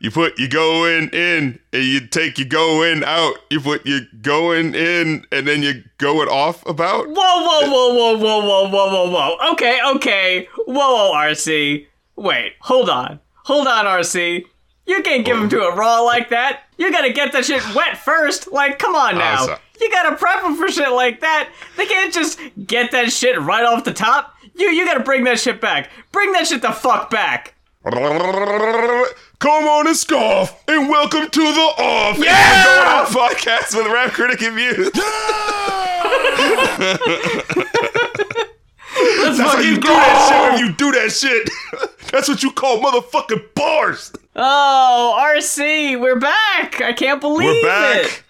You put you going in in and you take you going out. You put you going in and then you go it off about. Whoa, whoa, whoa, whoa, whoa, whoa, whoa, whoa, whoa. Okay, okay. Whoa, whoa, RC. Wait, hold on. Hold on, RC. You can't give him to it raw like that. You gotta get that shit wet first. Like, come on ah, now. so- You gotta prep them for shit like that. They can't just get that shit right off the top. You you gotta bring that shit back. Bring that shit the fuck back. Come on and scoff, and welcome to the Off. Yeah! Going Off podcast with Rap Critic and Muse. Let's That's how you do that shit when you do that shit. That's what you call motherfucking bars. Oh, RC, we're back. I can't believe We're back. it.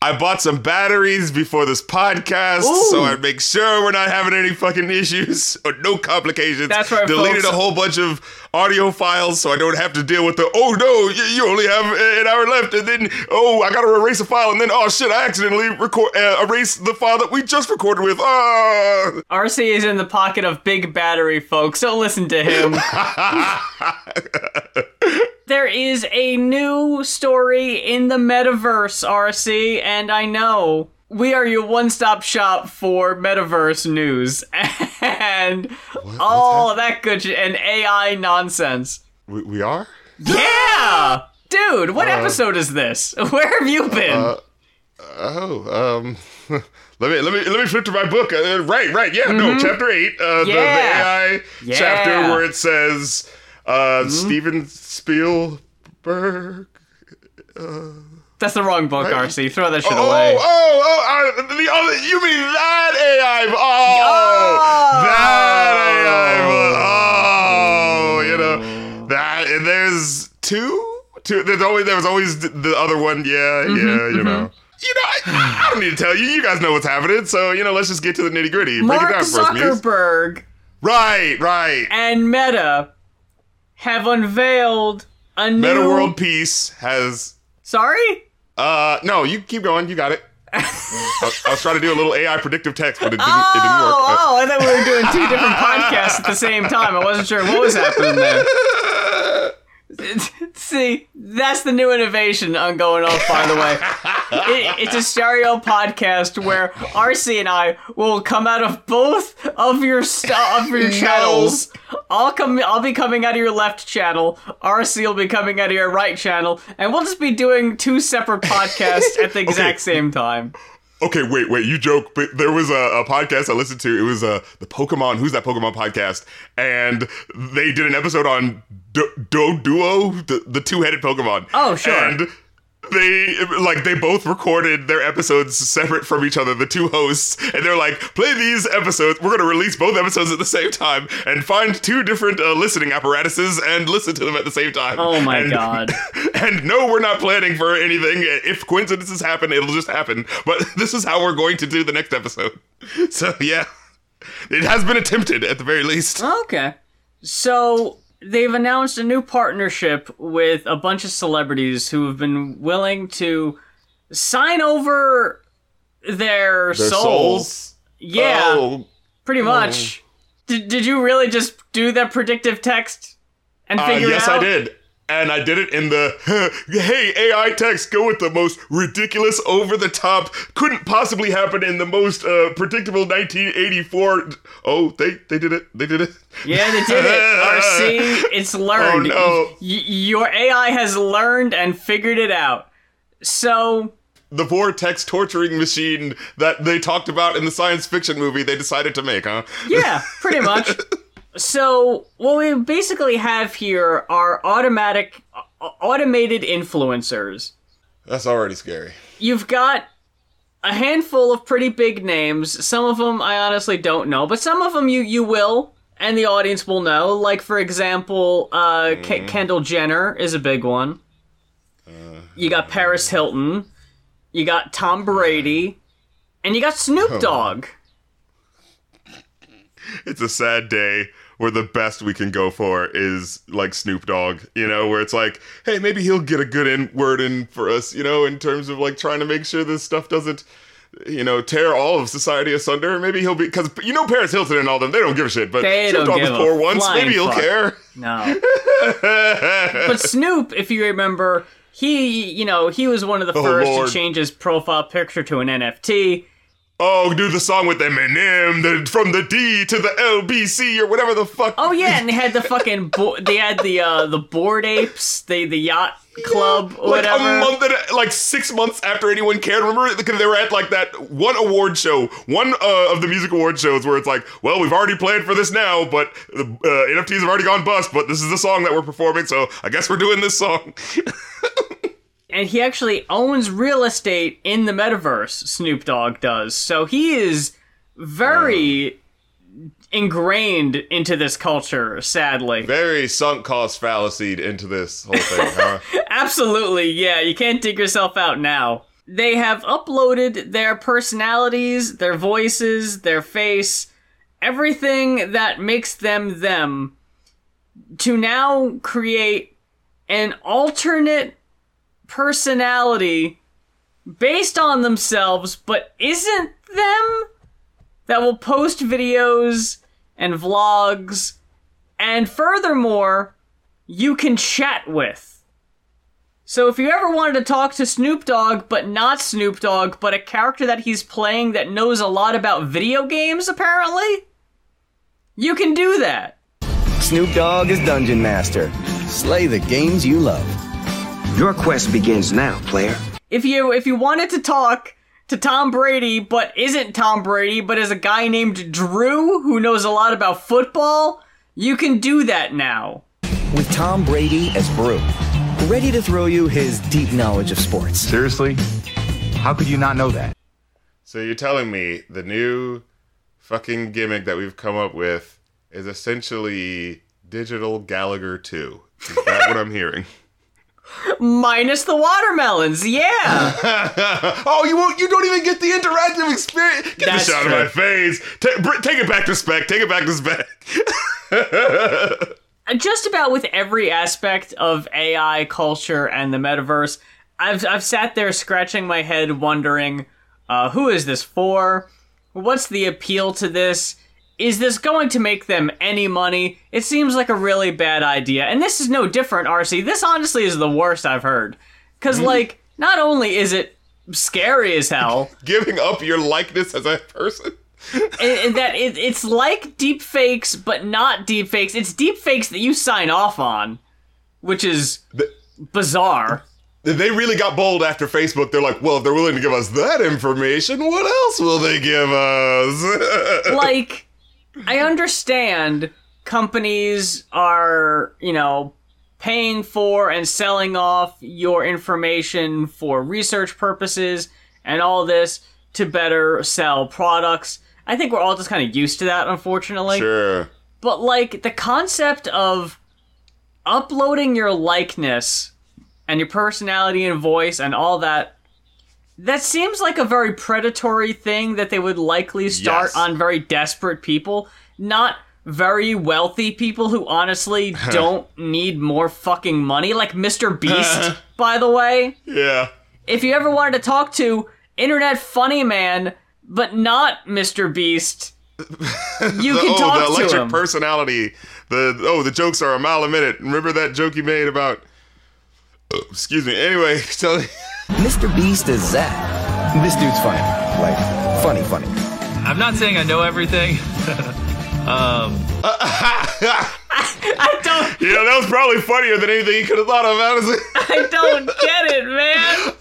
I bought some batteries before this podcast, Ooh. so I'd make sure we're not having any fucking issues or no complications. That's right, Deleted folks. a whole bunch of audio files, so I don't have to deal with the oh no, you, you only have an hour left, and then oh I gotta erase a file, and then oh shit, I accidentally record uh, erased the file that we just recorded with. Ah. RC is in the pocket of Big Battery, folks. Don't listen to him. there is a new story in the metaverse, RC, and I know we are your one stop shop for metaverse news and all of that good shit and AI nonsense. we, we are. Yeah! Dude, what episode is this? Where have you been? Oh, um, let me let me let me flip to my book. Uh, right, right, yeah, no, chapter eight, uh, the, the Mm-hmm. AI Yeah. chapter where it says uh, Steven Spielberg. That's the wrong book, right. RC. Throw that shit Oh, away. oh, oh, uh, the other. You mean that AI? Oh, that AI. Oh, you know that. And there's two. Two. There's always there was always the- the other one. Yeah, Mm-hmm, yeah. You know. You know, I, I don't need to tell you. You guys know what's happening. So you know, let's just get to the nitty gritty. Break Mark it down for us, Zuckerberg Right, right. and Meta have unveiled a new. Metta World Peace has. Sorry? Uh, no, you keep going. You got it. I, I was trying to do a little AI predictive text, but it didn't. Oh, it didn't work. Uh, oh, I thought we were doing two different podcasts at the same time. I wasn't sure what was happening there. See, that's the new innovation on going off, by the way. It, it's a stereo podcast where RC and I will come out of both of your st- of your channels. I'll come. I'll be coming out of your left channel. RC will be coming out of your right channel, and we'll just be doing two separate podcasts at the exact same time. Okay, wait, wait. You joke, but there was a, a podcast I listened to. It was uh, the Pokemon. Who's that Pokemon podcast? And they did an episode on Do- Doduo, the, the two-headed Pokemon. Oh, sure. And they like they both recorded their episodes separate from each other, the two hosts, and they're like, play these episodes. We're gonna release both episodes at the same time and find two different uh, listening apparatuses and listen to them at the same time. Oh my And- God. And no, we're not planning for anything. If coincidences happen, it'll just happen. But this is how we're going to do the next episode. So yeah, it has been attempted at the very least. Okay. So they've announced a new partnership with a bunch of celebrities who have been willing to sign over their, Their souls. souls. Yeah, Oh, pretty much. Did, did you really just do that predictive text and Uh, figure yes, it out? Yes, I did. And I did it in the hey AI text go with the most ridiculous, over the top, couldn't possibly happen in the most uh, predictable 1984. Oh, they they did it. They did it. Yeah, they did it. RC, it's learned. Oh, no. Y- y- your AI has learned and figured it out. So The vortex torturing machine that they talked about in the science fiction movie they decided to make, huh? Yeah, pretty much. so, what we basically have here are automatic, uh, automated influencers. That's already scary. You've got a handful of pretty big names. Some of them I honestly don't know, but some of them you you will, and the audience will know. Like for example, uh, K- Kendall Jenner is a big one. you got Paris Hilton. You got Tom Brady, and you got Snoop Dogg. It's a sad day where the best we can go for is like Snoop Dogg, you know, where it's like, hey, maybe he'll get a good in word in for us, you know, in terms of like trying to make sure this stuff doesn't you know, tear all of society asunder. Maybe he'll be because you know Paris Hilton and all them. They don't give a shit. But They Snoop Dogg was poor once. Maybe he'll fuck. care. No. but Snoop, if you remember, he, you know, he was one of the oh, first Oh, Lord. to change his profile picture to an NFT. Oh, do the song with Eminem, the from the D to the LBC or whatever the fuck. Oh yeah, and they had the fucking bo- they had the uh the board apes, the the yacht club, or like whatever. a month, and, like six months after anyone cared. Remember, because they were at like that one award show, one uh, of the music award shows, where it's like, well, we've already planned for this now, but the uh, NFTs have already gone bust. But this is the song that we're performing, so I guess we're doing this song. and he actually owns real estate in the metaverse. Snoop Dogg does, so he is very ingrained into this culture. Sadly, Very sunk cost fallacied into this whole thing, huh? absolutely, yeah. You can't dig yourself out now. They have uploaded their personalities, their voices, their face, everything that makes them them to now create an alternate personality based on themselves but isn't them that will post videos and vlogs and furthermore you can chat with so if you ever wanted to talk to Snoop Dogg but not Snoop Dogg but a character that he's playing that knows a lot about video games apparently you can do that Snoop Dogg is Dungeon Master. Slay the games you love. Your quest begins now, player. if you if you wanted to talk to Tom Brady but isn't Tom Brady but is a guy named Drew who knows a lot about football, you can do that now. With Tom Brady as Bru. Ready to throw you his deep knowledge of sports. Seriously? How could you not know that? so you're telling me the new fucking gimmick that we've come up with is essentially digital Gallagher 2. Is that what I'm hearing? Minus the watermelons, yeah. oh, you won't. You don't even get the interactive experience. Get That's the shot of my face. Ta- br- take it back to spec. Take it back to spec. Just about with every aspect of AI culture and the metaverse, I've I've sat there scratching my head wondering, uh, who is this for? What's the appeal to this? Is this going to make them any money? It seems like a really bad idea. And this is no different, RC. This honestly is the worst I've heard. Because, like, not only is it scary as hell, Giving up your likeness as a person. and, and that it, it's like deep fakes, but not deep fakes. It's deep fakes that you sign off on, which is bizarre. They really got bold after Facebook. They're like, well, if they're willing to give us that information, what else will they give us? like I understand companies are, you know, paying for and selling off your information for research purposes and all this to better sell products. I think we're all just kind of used to that, unfortunately. sure. But like the concept of uploading your likeness and your personality and voice and all that that seems like a very predatory thing that they would likely start Yes. on very desperate people, not very wealthy people who honestly don't need more fucking money like Mr. Beast, by the way. Yeah. If you ever wanted to talk to internet funny man but not Mr. Beast, you The- can oh, talk the to electric him. personality. The oh, the jokes are a mile a minute. Remember that joke you made about? uh, excuse me. Anyway, tell. Mr. Beast is Zach. This dude's funny. Like, funny, funny. I'm not saying I know everything. um, I don't Yeah, that was probably funnier than anything you could have thought of, honestly. I don't get it, man.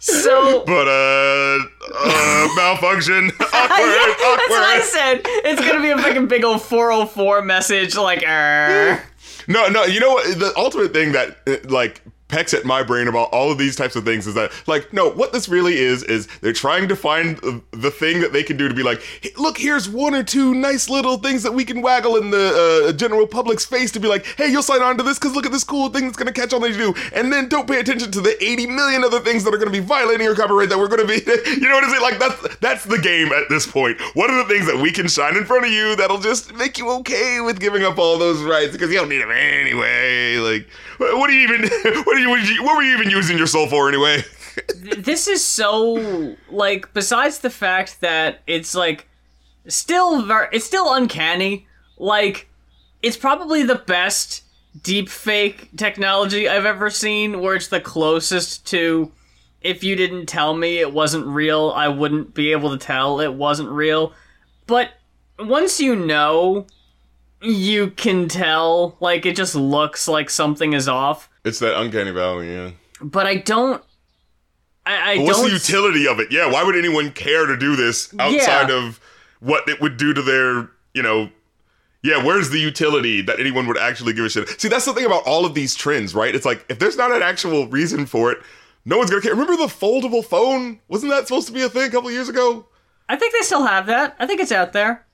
So but uh, uh malfunction. awkward. That's what I said. It's gonna be a fucking big old 404 message like er. No, no. You know what? The ultimate thing that uh, like pecks at my brain about all of these types of things is that like no what this really is is they're trying to find the, thing that they can do to be like "Hey, look here's one or two nice little things that we can waggle in the uh, general public's face to be like hey you'll sign on to this because look at this cool thing that's going to catch on that you. Do and then don't pay attention to the 80 million other things that are going to be violating your copyright that we're going to be you know what I'm saying? Like that's that's the game at this point. What are the things that we can shine in front of you that'll just make you okay with giving up all those rights? Because you don't need them anyway like what what do you even what are you what were you even using your soul for anyway? This is so like besides the fact that it's like still very it's still uncanny like it's probably the best deep fake technology i've ever seen where it's the closest to if you didn't tell me it wasn't real i wouldn't be able to tell it wasn't real. But once you know you can tell like it just looks like something is off It's that uncanny valley, yeah. but i don't i, I But what's don't the utility of it? Yeah, why would anyone care to do this outside Yeah. of what it would do to their, you know, yeah, where's the utility that anyone would actually give a shit? See, that's the thing about all of these trends, right? It's like if there's not an actual reason for it, no one's gonna care. Remember the foldable phone? Wasn't that supposed to be a thing a couple years ago? I think they still have that. I think it's out there.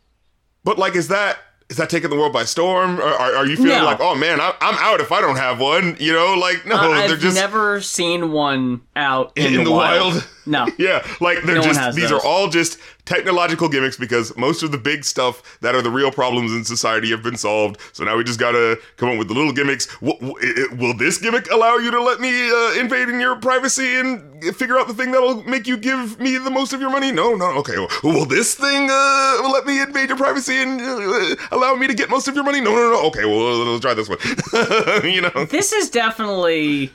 But like, is that is that taking the world by storm? Or are, are you feeling No. like, oh man, I, I'm out if I don't have one? You know, like no, Uh, they're I've just never seen one out in, in, the wild. No. yeah, like they're No just these those. are all just technological gimmicks because most of the big stuff that are the real problems in society have been solved. So now we just gotta come up with the little gimmicks. W- w- i- i- will this gimmick allow you to let me uh, invade in your privacy and figure out the thing that'll make you give me the most of your money? No, no. Okay. Well, will this thing uh, let me invade your privacy and uh, allow me to get most of your money? No, no, no. Okay. Well, let's try this one. you know. This is definitely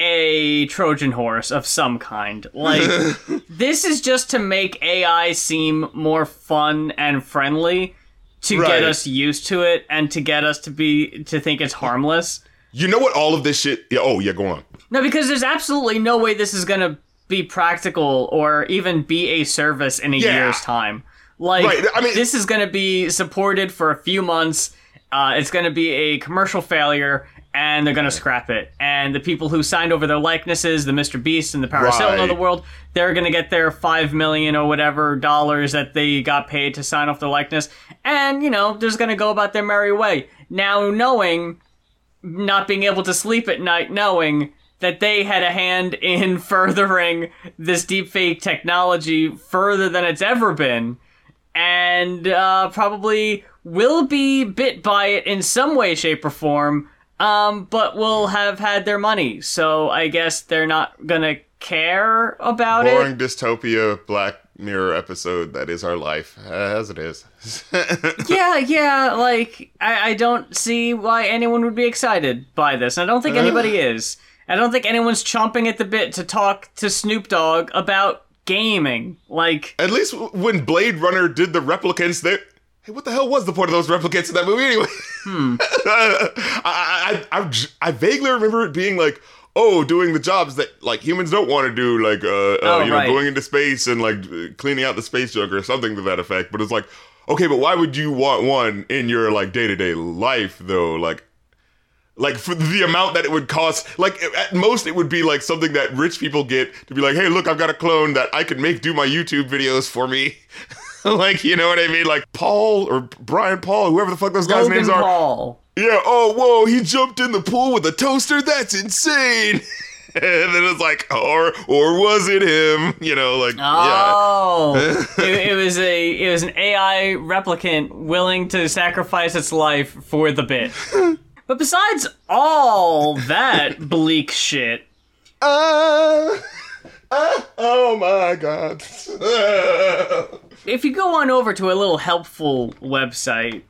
a Trojan horse of some kind. Like, this is just to make AI seem more fun and friendly to Right. get us used to it and to get us to be to think it's harmless. You know what? All of this shit. Yeah. Oh, yeah. Go on. No, because there's absolutely no way this is gonna be practical or even be a service in a Yeah. year's time. Like, Right, I mean- this is gonna be supported for a few months. Uh, it's gonna be a commercial failure, and they're gonna scrap it. And the people who signed over their likenesses, the Mr. Beast and the Paris Hilton of the world, they're gonna get their five million or whatever dollars that they got paid to sign off their likeness, and you know, they're just gonna go about their merry way. Now, knowing not being able to sleep at night knowing that they had a hand in furthering this deepfake technology further than it's ever been and uh, probably will be bit by it in some way shape or form um, but will have had their money so i guess they're not gonna care about boring it. Boring dystopia black mirror episode that is our life as it is. Yeah yeah like I, I don't see why anyone would be excited by this. I don't think anybody is. I don't think anyone's chomping at the bit to talk to snoop dogg about gaming like at least when blade runner did the replicants there hey what the hell was the point of those replicants in that movie anyway? Hmm. I, I, I, I vaguely remember it being like oh doing the jobs that like humans don't want to do like uh, uh Oh, you know going into space and like cleaning out the space junk or something to that effect. But it's like okay but why would you want one in your like day-to-day life though? Like like for the amount that it would cost like at most it would be like something that rich people get to be like hey look i've got a clone that i can make do my youtube videos for me like you know what i mean? Like paul or brian paul whoever the fuck those guys logan names are. Paul. Yeah oh whoa he jumped in the pool with a toaster? That's insane. And then it's like or or was it him? You know like yeah. Oh, it, it was a it was an AI replicant willing to sacrifice its life for the bit. But besides all that bleak shit, uh, uh, oh my god if you go on over to a little helpful website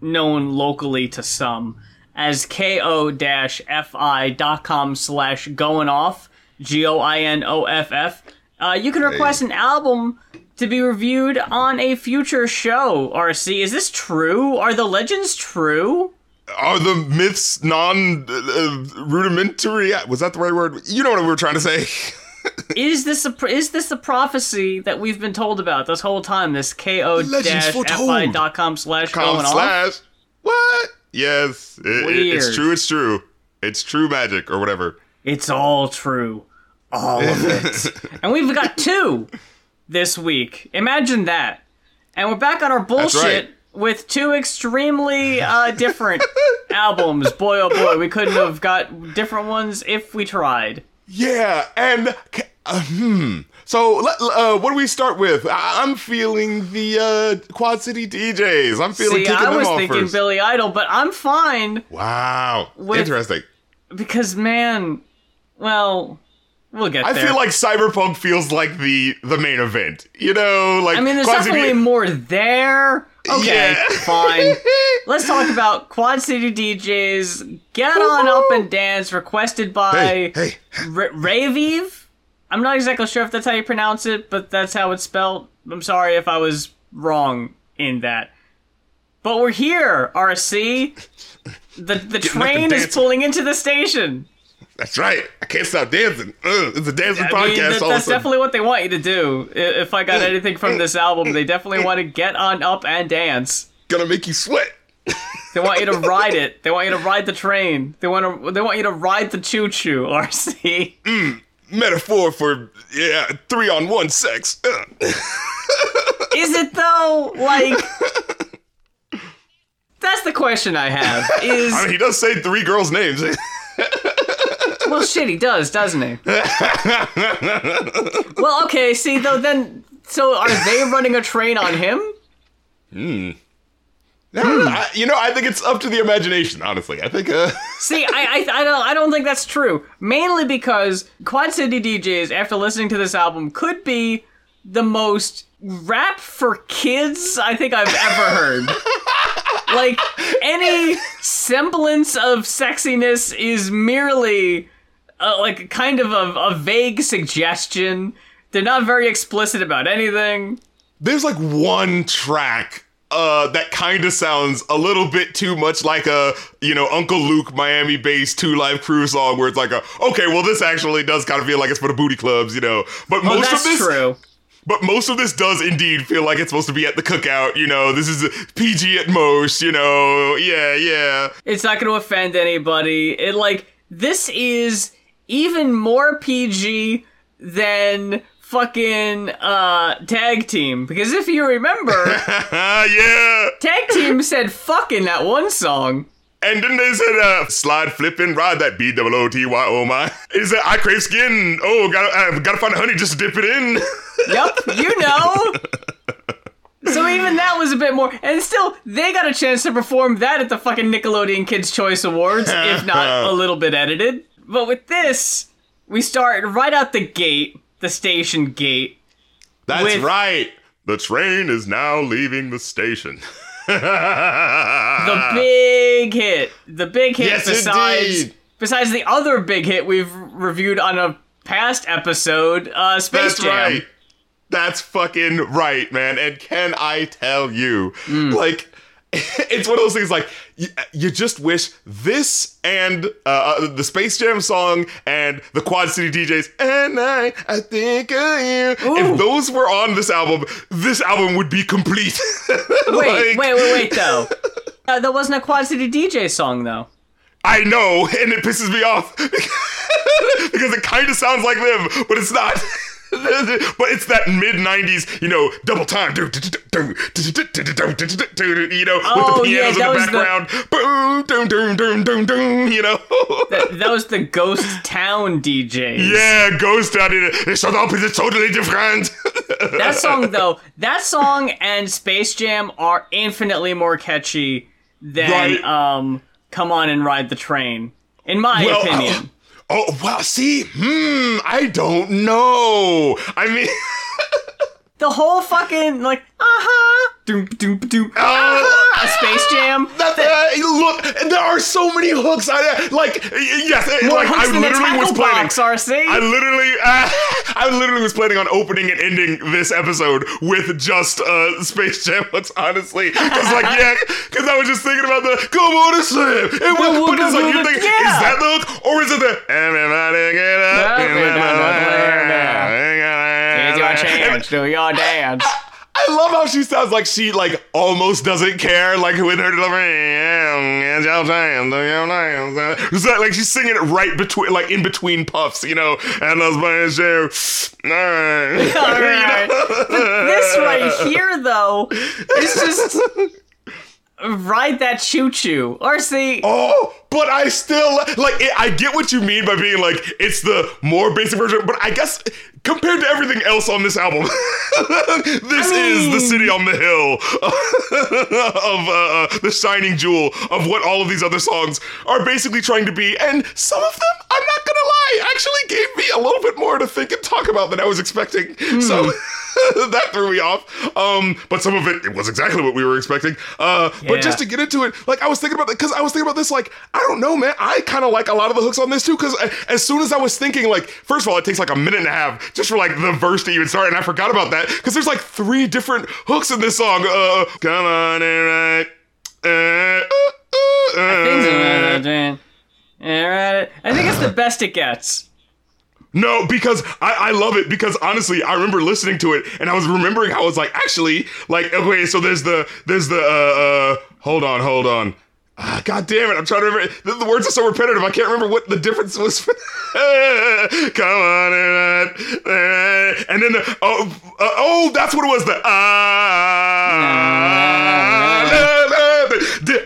known locally to some as ko-fi.com slash going off g-o-i-n-o-f-f uh, you can request an album to be reviewed on a future show rc is this true are the legends true are the myths non uh, rudimentary? Was that the right word? You know what we were trying to say. is this a, is this the prophecy that we've been told about this whole time this Legends foretold. ko-fi.com slash Com going off slash what? Yes, it- it- it's Weird. true. It's true. It's true magic or whatever. It's all true. All of it. and we've got two this week. Imagine that. And we're back on our bullshit right. with two extremely uh, different albums. Boy, oh boy, we couldn't have got different ones if we tried. Yeah, and uh, hmm. So uh, what do we start with? I- I'm feeling the uh, Quad City DJs. I'm feeling See, I was thinking first. Billy Idol, but I'm fine wow, With- interesting. because, man, well, We'll get I there. feel like Cyberpunk feels like the the main event. You know, like I mean, there's Quad City- definitely more there. Okay, Yeah. fine. Let's talk about Quad City DJs. Get on up and dance, requested by Hey, hey. R- Raviv. I'm not exactly sure if that's how you pronounce it, but that's how it's spelled. I'm sorry if I was wrong in that. But we're here, RC. The the train is pulling into the station. That's right. I can't stop dancing. Ugh, it's a dancing I podcast. mean, that- all of a that's definitely what they want you to do. If I got anything from this album, they definitely want to get on up and dance. gonna make you sweat. They want you to ride it. They want you to ride the train. They want to. They want you to ride the choo choo. RC. Metaphor for yeah, three on one sex. Ugh. Is it though? Like, that's the question I have. Is I mean, he does say three girls' names. Well, shit, he does, doesn't he? well, okay. See, though, then, so are they running a train on him? I- you know, I think it's up to the imagination. Honestly, I think. Uh, See, I, I, I don't, I don't think that's true. Mainly because Quad City DJs, after listening to this album, could be the most rap for kids I think I've ever heard. like any semblance of sexiness is merely uh, like kind of a, a vague suggestion. They're not very explicit about anything. there's like one track uh that kind of sounds a little bit too much like a you know uncle luke miami based two live crew song where it's like a okay well this actually does kind of feel like it's for the booty clubs you know but Well, most of this true. but most of this does indeed feel like it's supposed to be at the cookout you know this is pg at most you know yeah yeah It's not going to offend anybody. It like this is even more PG than fucking uh tag team. Because if you remember yeah. tag team said fucking that one song. And then they said uh slide flipping ride that b-o-o-t-y oh my is that i. Crave skin. Oh gotta uh, gotta find a honey just to dip it in. Yep you know. So even that was a bit more and still they got a chance to perform that at the fucking nickelodeon kids choice awards if not a little bit edited but with this we start right out the gate the station gate That's with- right. The train is now leaving the station. the big hit, the big hit Yes, besides indeed. besides the other big hit we've reviewed on a past episode, uh, Space That's Jam. right. That's fucking right, man. And can I tell you, Mm. like, it's one of those things like you, you just wish this and uh, uh, the Space Jam song and the Quad City DJs and I, I think of you. Ooh. If those were on this album, this album would be complete. Wait, Like, wait, wait, wait, though. Uh, that wasn't a Quad City DJ song, though. I know, and it pisses me off because it kind of sounds like them, but it's not. but it's that mid '90s, you know, double time, you know, with the pianos in the background, boom, you know. That was the Ghost Town DJs. Yeah, Ghost Town. It's Shut up! It's totally different. That song, though, that song and Space Jam are infinitely more catchy than um, "Come On and Ride the Train," in my opinion. Oh, well, see, hmm, I don't know. I mean, The whole fucking, like, uh-huh, doom, doom, doom, Oh. A Space Jam. That, uh, look, there are so many hooks. I like yes, uh, More like hooks I than literally was planning. box, RC. I literally, uh, I literally was planning on opening and ending this episode with just uh, Space Jam hooks. Honestly, because like yeah, because I was just thinking about the "Come on slam." It was, but it's like thinking, Yeah. is that the hook or is it the "Everybody get up"? Here's your chance, do your dance. I love how she sounds like she like almost doesn't care, like with her delivery. It's your time, do your dance. It's like, she's singing it right between, like in between puffs, you know. And share. All right, All right. This right here, though, is just ride that choo choo. Or see, Oh, but I still like. It, I get what you mean by being like it's the more basic version, but I guess compared to everything else on this album, this is the city on the hill of uh, uh, the shining jewel of what all of these other songs are basically trying to be. And some of them, I'm not gonna lie, actually gave me a little bit more to think and talk about than I was expecting. So that threw me off. Um, but some of it, it was exactly what we were expecting. Uh, Yeah. but just to get into it, like I was thinking about that because I was thinking about this. Like I don't know, man. I kind of like a lot of the hooks on this too. Because as soon as I was thinking, like first of all, it takes like a minute and a half just for like the verse to even start, and I forgot about that because there's like three different hooks in this song. Uh, come on and right. Uh, uh, uh, uh. I think it's the best it gets. No, because I, I love it because honestly, I remember listening to it and I was remembering how I was like, actually, like, okay, so there's the there's the uh uh hold on, hold on. Ah, God damn it, I'm trying to remember the, the words are so repetitive, I can't remember what the difference was Come on and then the oh uh, oh that's what it was, the ah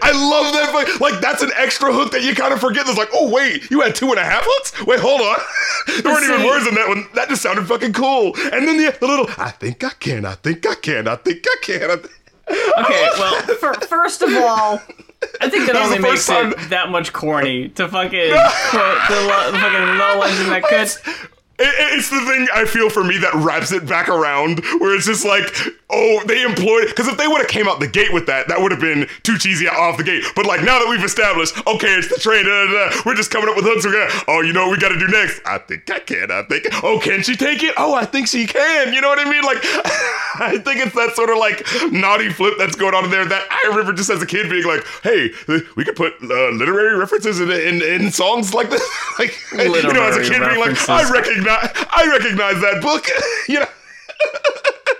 I love that fu- like that's an extra hook that you kind of forget. It's like, oh wait, you had two and a half hooks? Wait, hold on. there weren't even words in that one. That just sounded fucking cool. And then the, the little, I think I can, I think I can, I think I can. I th- Okay, well, fir- first of all, I think that only makes first it that much corny to fucking quote the, the fucking low legend that could. It, it- it's the thing I feel for me that wraps it back around, where it's just like, oh, they employed. Because if they would have came out the gate with that, that would have been too cheesy off the gate. But like now that we've established, okay, it's the train. Da, da, da, we're just coming up with hooks. We're gonna, oh, you know what we got to do next? I think I can. I think. Oh, can she take it? Oh, I think she can. You know what I mean? Like, I think it's that sort of like naughty flip that's going on in there. That I remember just as a kid being like, hey, we could put uh, literary references in, in in songs like this. like, you know, as a Literary kid being like, I I recognize, I recognize that book. you know.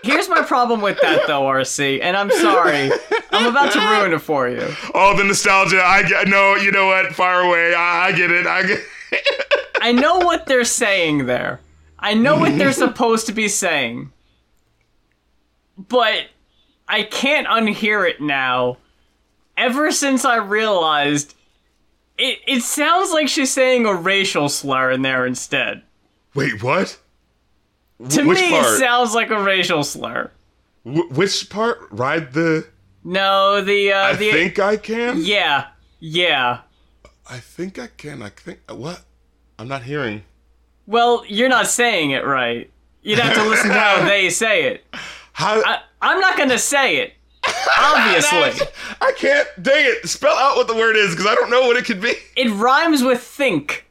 Here's my problem with that, though, RC, and I'm sorry. I'm about to ruin it for you. Oh, the nostalgia. I get. No, you know what? Fire away. I, I get it. I get. I know what they're saying there. I know what they're supposed to be saying. But I can't unhear it now. Ever since I realized it it sounds like she's saying a racial slur in there instead. Wait, what? To Which me part? it sounds like a racial slur. Wh- which part? Ride the. No, the uh I the think I can. Yeah. Yeah. I think I can. I think. What? I'm not hearing. Well, you're not saying it right. You'd have to listen to how they say it. How? I, I'm not gonna say it. Obviously. I can't. Dang it! Spell out what the word is because I don't know what it could be. It rhymes with think.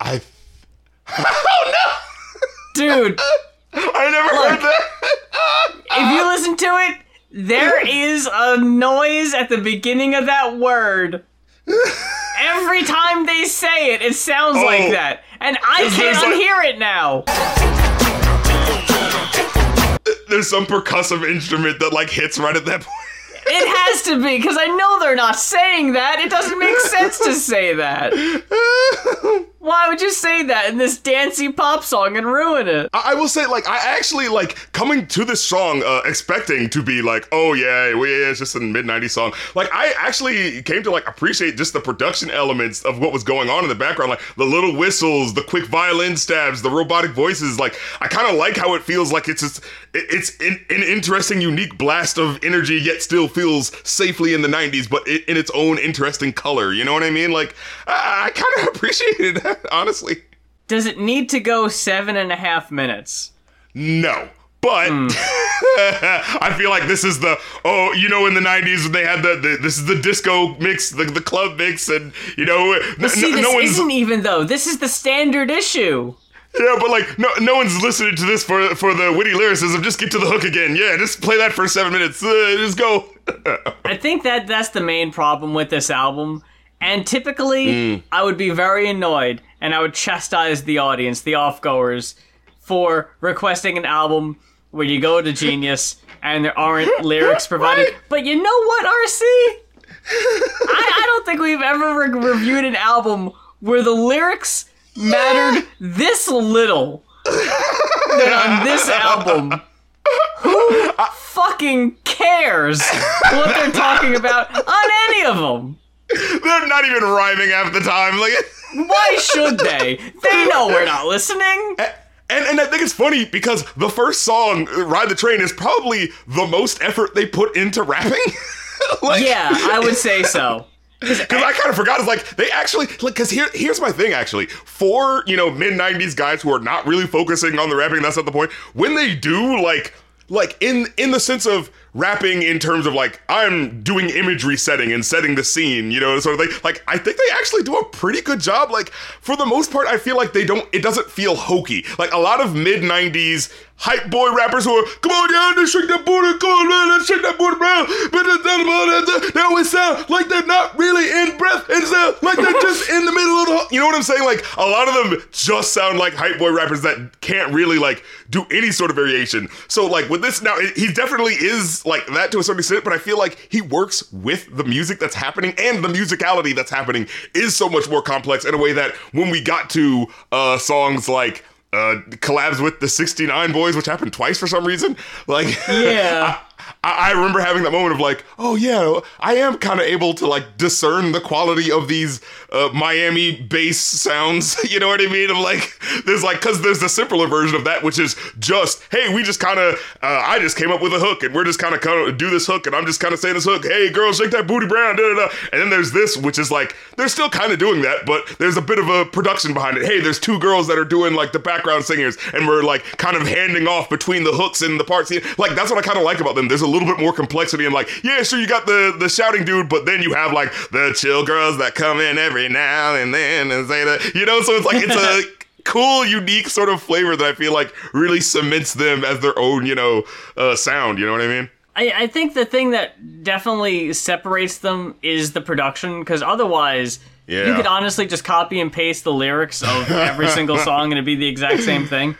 I. Oh no, Dude! I never heard that. if you listen to it, there is a noise at the beginning of that word. Every time they say it, it sounds like Oh. that. And I can't like- unhear it now. There's some percussive instrument that like hits right at that point. It has to be, because I know they're not saying that. It doesn't make sense to say that. Why would you say that in this dancey pop song and ruin it? I I will say, like, I actually like coming to this song uh, expecting to be like, oh yeah, we, it's just a mid '90s song. Like, I actually came to like appreciate just the production elements of what was going on in the background, like the little whistles, the quick violin stabs, the robotic voices. Like, I kind of like how it feels like it's just it- it's in, an interesting, unique blast of energy, yet still feels safely in the '90s, but i in its own interesting color. You know what I mean? Like, I, I kind of appreciated honestly. Does it need to go seven and a half minutes? No. But I feel like this is the oh you know in the '90s when they had the, the this is the disco mix the, the club mix and you know n- See, this no one's isn't even though. This is the standard issue. yeah but like no no one's listening to this for for the witty lyricism just get to the hook again yeah just play that for seven minutes uh, just go I think that that's the main problem with this album. And typically, Mm. I would be very annoyed and I would chastise the audience, the off-goers, for requesting an album where you go to Genius and there aren't lyrics provided. Right. But you know what, RC? I, I don't think we've ever re- reviewed an album where the lyrics mattered this little than on this album. Who fucking cares what they're talking about on any of them? They're not even rhyming half the time like Why should they? They know we're not listening. And, and I think it's funny because the first song, Ride the Train, is probably the most effort they put into rapping. like, Yeah, I would say so. Because I kind of forgot. It's like they actually like because here here's my thing actually for you know mid '90s guys who are not really focusing on the rapping. That's not the point. When they do like like in in the sense of rapping in terms of like I'm doing imagery setting and setting the scene, you know, sort of thing. Like I think they actually do a pretty good job. Like for the most part, I feel like they don't. It doesn't feel hokey. Like a lot of mid '90s hype boy rappers who are come on down and shake that booty, come on man, let's shake that booty around. But they always sound like they're not really in breath and sound like they're just in the middle of the. You know what I'm saying? Like a lot of them just sound like hype boy rappers that can't really like do any sort of variation. So like with this now, he definitely is like that to a certain extent, but I feel like he works with the music that's happening and the musicality that's happening is so much more complex in a way that when we got to uh, songs like uh, collabs with the 69 Boyz, which happened twice for some reason, like Yeah. I, I remember having that moment of like, oh yeah, I am kind of able to like discern the quality of these uh, Miami bass sounds. you know what I mean? I'm like, there's like, cause there's the simpler version of that, which is just, hey, we just kind of, uh, I just came up with a hook and we're just kind of do this hook and I'm just kind of saying this hook. Hey, girl, shake that booty brown. Da, da, da. And then there's this, which is like, they're still kind of doing that, but there's a bit of a production behind it. Hey, there's two girls that are doing like the background singers and we're like kind of handing off between the hooks and the parts. Like that's what I kind of like about them. There's a little bit more complexity and like, yeah, sure, you got the the shouting dude, but then you have like the chill girls that come in every now and then and say that, you know. So it's like it's a cool, unique sort of flavor that I feel like really cements them as their own, you know, uh, sound. You know what I mean? I, I think the thing that definitely separates them is the production, because otherwise, you could honestly just copy and paste the lyrics of every single song and it'd be the exact same thing.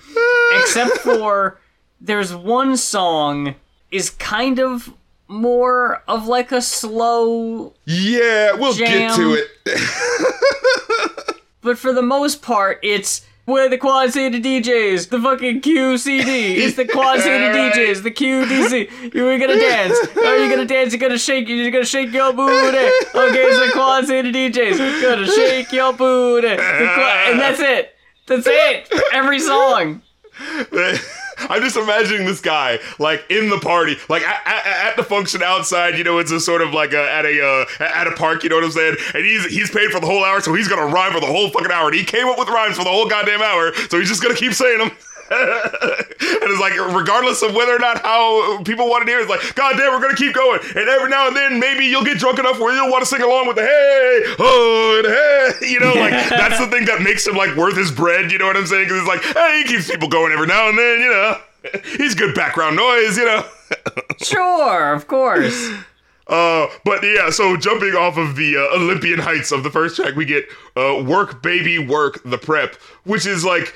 Except for there's one song is kind of more of like a slow, Yeah, we'll get to it. but for the most part, it's. We're the Quad City DJs, the fucking QCD. It's the Quad City Right. DJs, the QDC. You were gonna dance. Are you gonna dance? You're gonna shake. You're gonna shake your booty. Okay, it's the Quad City DJs. You're gonna shake your booty. Quad- and that's it. That's it. Every song. I'm just imagining this guy like in the party, like at, at, the function outside. You know, it's a sort of like a, at a uh, at a park. You know what I'm saying? And he's he's paid for the whole hour, so he's gonna rhyme for the whole fucking hour. And he came up with rhymes for the whole goddamn hour, so he's just gonna keep saying them. and it's like, regardless of whether or not how people want to hear, it's like, God damn, we're gonna keep going. And every now and then, maybe you'll get drunk enough where you'll want to sing along with the hey, oh, and hey, you know, like that's the thing that makes him like worth his bread. You know what I'm saying? Because it's like, hey, he keeps people going every now and then. You know, he's good background noise. You know. Sure, of course. Uh, but yeah, so jumping off of the uh, Olympian heights of the first track, we get uh, "Work Baby Work" the prep, which is like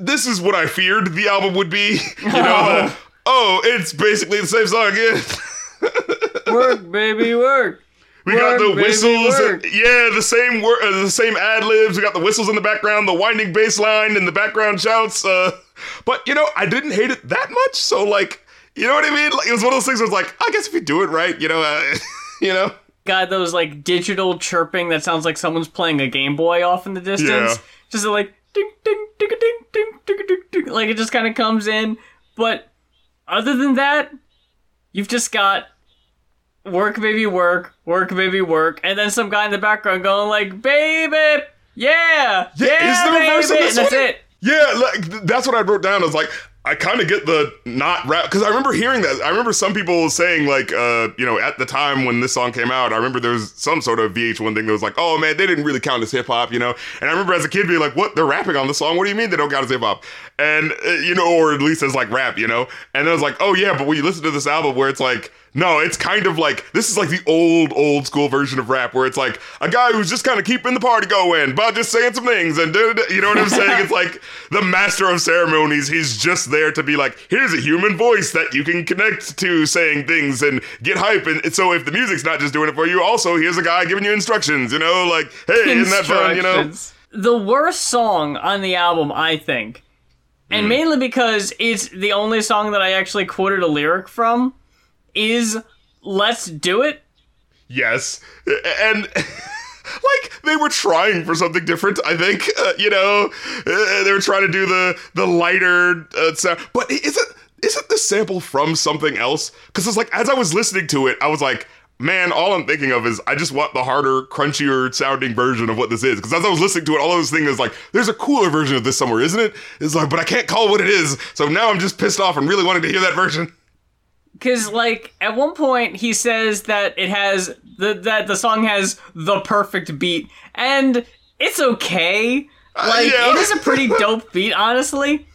this is what I feared the album would be. You know, the, oh, it's basically the same song again. Work, baby, work. We got the Work, whistles, work. yeah, the same wor- uh, the same ad libs. We got the whistles in the background, the winding bass line, and the background shouts. Uh, but you know, I didn't hate it that much. So like, you know what I mean? Like, it was one of those things where it's like, I guess if you do it right, you know, uh, you know. got those like digital chirping that sounds like someone's playing a Game Boy off in the distance. Yeah. Just like Like it just kind of comes in. But other than that, you've just got work baby work, work baby work, and then some guy in the background going like, baby, yeah, yeah, is there a verse in baby, this and that's it. Yeah, like that's what I wrote down. I was like, I kind of get the not rap because I remember hearing that. I remember some people saying like, uh, you know, at the time when this song came out, I remember there was some sort of VH1 thing that was like, oh man, they didn't really count as hip hop, you know. And I remember as a kid being like, what? They're rapping on the song? What do you mean they don't count as hip hop? And uh, you know, or at least as like rap, you know. And I was like, oh yeah, but when you listen to this album where it's like. No, it's kind of like this is like the old, old school version of rap where it's like a guy who's just kind of keeping the party going by just saying some things and da- da- da- you know what I'm saying? It's like the master of ceremonies. He's just there to be like, here's a human voice that you can connect to saying things and get hype. And so if the music's not just doing it for you, also here's a guy giving you instructions. You know, like, hey, isn't that fun? You know. The worst song on the album, I think, and Hmm. mainly because it's the only song that I actually quoted a lyric from, is "Let's Do It." Yes, and like they were trying for something different. I think uh, you know uh, they were trying to do the the lighter uh, sound, but is it isn't the sample from something else? Because it's like as I was listening to it, I was like. Man, all I'm thinking of is I just want the harder, crunchier sounding version of what this is. Because as I was listening to it, all I was thinking is like, there's a cooler version of this somewhere, isn't it? It's like, but I can't call what it is. So now I'm just pissed off and really wanting to hear that version. Because like at one point he says that it has the that the song has the perfect beat, and it's okay. Uh, like yeah. it is a pretty dope beat, honestly.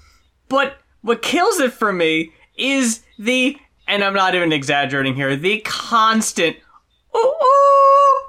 But what kills it for me is the, and I'm not even exaggerating here, the constant. Ooh, ooh,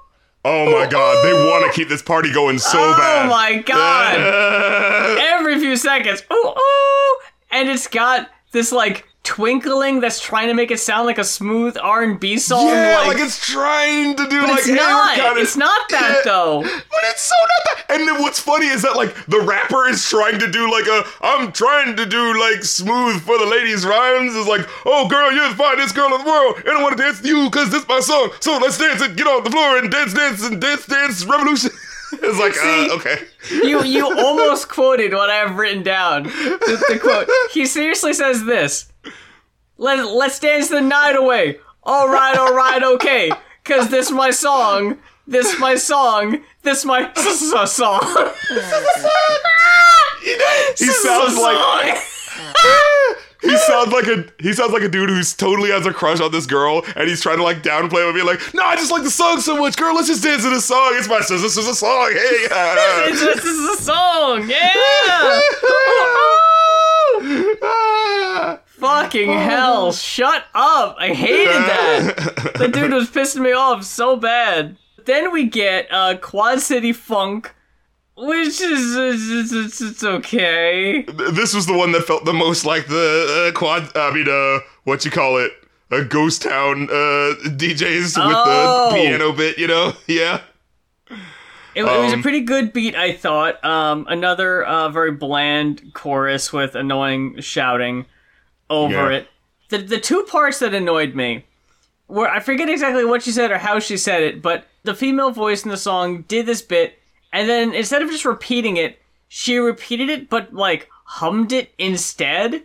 Oh my god, they want to keep this party going so oh bad. Oh my god! Every few seconds, ooh ooh, and it's got this like twinkling that's trying to make it sound like a smooth R&B song. yeah, like, it's trying to do But like it's hey, not. It's not that Yeah. though. But it's so not that. And then what's funny is that like the rapper is trying to do like a I'm trying to do like smooth for the ladies rhymes. Is like, oh girl, you're the finest girl in the world, and I want to dance with you because this my song. So let's dance and get on the floor and dance, dance and dance, dance revolution. it's like, See? uh, okay. You you almost quoted what I have written down. The, the quote. He seriously says this. Let let's dance the night away. All right, all right, okay. Cause this my song. This my song. This my s- s- song. He sounds like he sounds like a he sounds like a dude who's totally has a crush on this girl, and he's trying to like downplay it and be like, no, I just like the song so much, girl. Let's just dance to this song. It's my this is a song. Hey. uh, It's, this is a song. Yeah. ah. Fucking hell! Shut up! I hated that. the dude was pissing me off so bad. Then we get uh, Quad City Funk, which is it's, it's, it's okay. this was the one that felt the most like the uh, quad. I mean, uh, what you call it? A ghost town uh, DJs with Oh. the piano bit. You know? Yeah. It, it was a Um, pretty good beat, I thought. Um, another uh, very bland chorus with annoying shouting over Yeah. it. The the two parts that annoyed me were I forget exactly what she said or how she said it, but the female voice in the song did this bit, and then instead of just repeating it, she repeated it but like hummed it instead.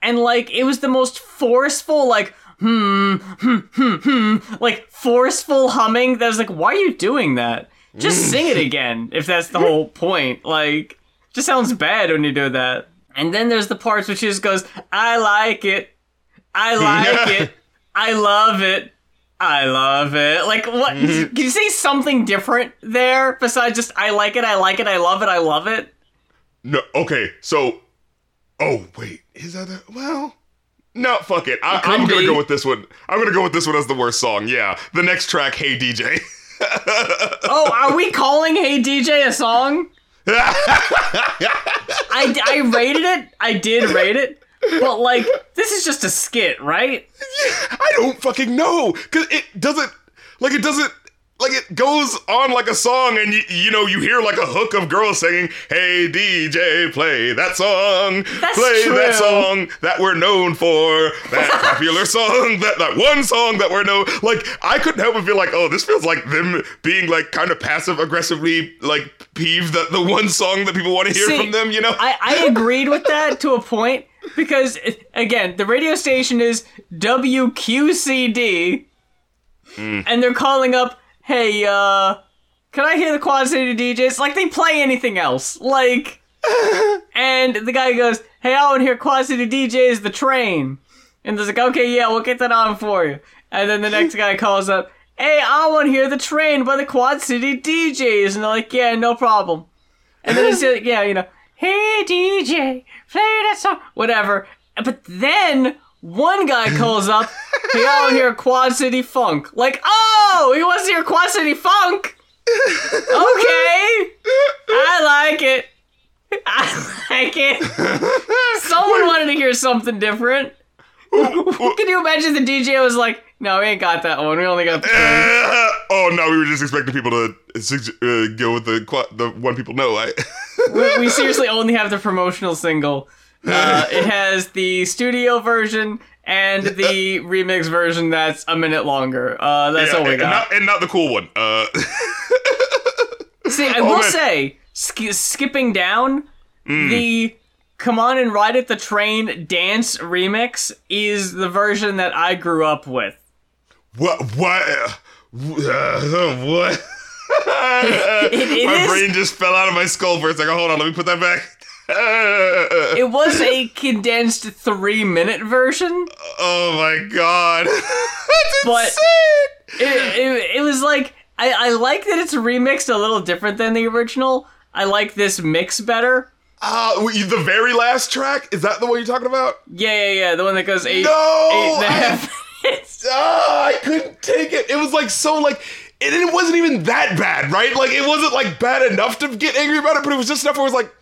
And like it was the most forceful, like hmm, hmm, hmm, hmm, like forceful humming. That was like, why are you doing that? Just sing it again if that's the whole point. Like, just sounds bad when you do that. And then there's the parts where she just goes, I like it, I like it, I love it. I love it. Like, what? Mm-hmm. Can you say something different there besides just I like it, I like it, I love it, I love it? No. Okay. So. Oh wait. Is that a, well? No. Fuck it. I, I'm gonna be. go with this one. I'm gonna go with this one as the worst song. Yeah. The next track. Hey DJ. Oh, are we calling Hey DJ a song? I, I rated it. I did rate it. But, like, this is just a skit, right? I don't fucking know because it doesn't like it doesn't like it goes on like a song and you, you know you hear like a hook of girls singing hey dj play that song. That's play true. that song that we're known for. That popular song that that one song that we're known. Like i couldn't help but feel like oh this feels like them being like kind of passive aggressively like peeved that the one song that people want to hear See, from them you know? I, I agreed with that to a point because, again, the radio station is WQCD, hmm. and they're calling up, hey, uh, can I hear the Quad City DJs? Like, they play anything else. Like, and the guy goes, hey, I want to hear Quad City DJs, the train. And there's like, okay, yeah, we'll get that on for you. And then the next guy calls up, hey, I want to hear the train by the Quad City DJs. And they're like, yeah, no problem. And then it's like, yeah, you know, hey DJ, play that song, whatever. But then one guy calls up, hey, I want to hear Quad City Funk. Like, oh, he wants to hear Quad City Funk. Okay, I like it. I like it. Someone wanted to hear something different. Can you imagine the DJ was like, no, we ain't got that one. We only got the. Uh, oh no, we were just expecting people to uh, go with the the one people know. I we, we seriously only have the promotional single. Uh, it has the studio version and the remix version that's a minute longer. Uh, that's all we and, got. not, and not the cool one. Uh, See, I will man. say, sk- skipping down, the Come On and Ride It the Train dance remix is the version that I grew up with. What? What? Uh, what? it my is- brain just fell out of my skull for a second. Hold on, let me put that back. It was a condensed three minute version, oh my god. That's But- insane. it, it, it was like I, I like that it's remixed a little different than the original. I like this mix better. Uh, the very last track? Is that the one you're talking about? Yeah, yeah, yeah. The one that goes eight, No! eight and a I- half minutes. Ah, I couldn't take it. It was like so like it, it wasn't even that bad, right? Like it wasn't like bad enough to get angry about it, but it was just enough where it was like,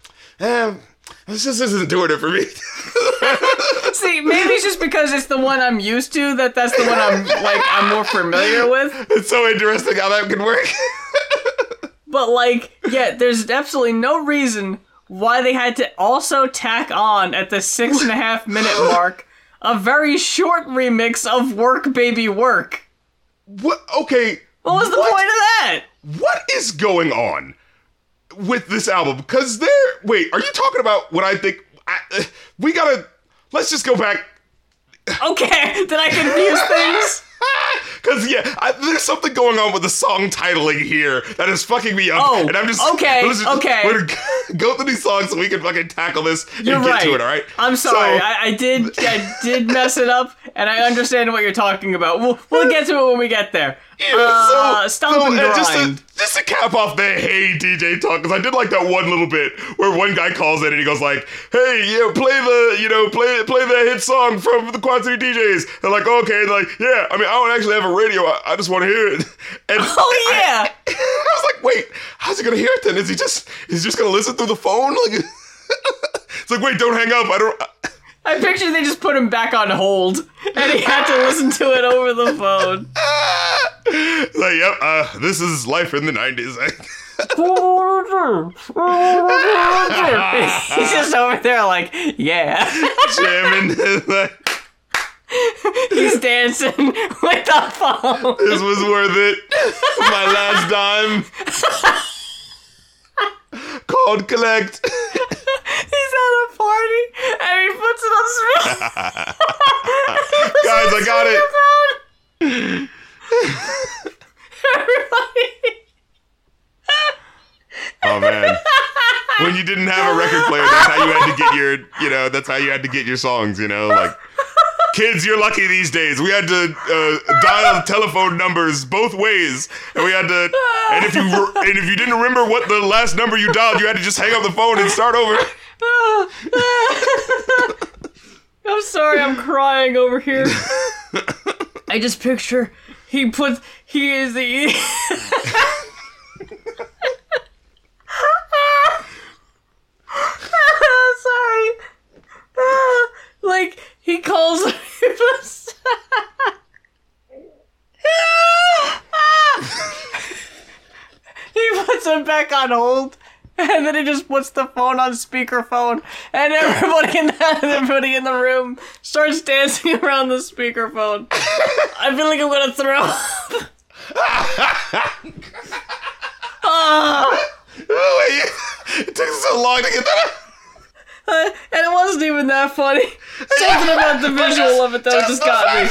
eh, this just isn't doing it for me. See, maybe it's just because it's the one I'm used to that that's the one I'm like I'm more familiar with. it's so interesting how that could work. But like, yeah, there's absolutely no reason why they had to also tack on at the six and a half minute mark a very short remix of "Work Baby Work." what? Okay. What was the What? point of that? What is going on with this album? Because there. Wait, are you talking about what I think? I, uh, we gotta. Let's just go back. Okay, did I confuse things? Because yeah, I, there's something going on with the song titling here that is fucking me up. Oh, and I'm just okay, just- okay. We're gonna go through these songs so we can fucking tackle this You're and get right. to it. All right. I'm sorry. So- I, I did. I did mess it up, and I understand what you're talking about. We'll, we'll get to it when we get there. Uh, stomp and uh, just, to, grind. just to cap off the hey DJ talk, because I did like that one little bit where one guy calls in and he goes like, "Hey, yeah, play the you know play play the hit song from the Quad City DJs." They're like, "Okay," They're like, "Yeah." I mean, I don't actually have a radio. I, I just want to hear it. And Oh, yeah. I, I was like, "Wait, how's he gonna hear it then? Is he just is he just gonna listen through the phone?" Like, it's like, "Wait, don't hang up. I don't." I picture they just put him back on hold, and he had to listen to it over the phone. like, yep, uh, this is life in the '90s. He's just over there like, yeah. Jamming. like, He's dancing with the phone. This was worth it. My last dime. Called collect. He's at a party, and he puts it on speaker. Guys, I got it. Everybody. Oh man. When you didn't have a record player, that's how you had to get your, you know, that's how you had to get your songs, you know, like kids, you're lucky these days. We had to uh, dial telephone numbers both ways, and we had to, and if you re- and if you didn't remember what the last number you dialed, you had to just hang up the phone and start over. I'm sorry, I'm crying over here. I just picture he puts he is the sorry. Like he calls He puts him back on hold. And then he just puts the phone on speakerphone, and everybody in the, everybody in the room starts dancing around the speakerphone. I feel like I'm gonna throw up. Oh, wait. It took so long to get that. Uh, and it wasn't even that funny. Something about the visual of it though just got me.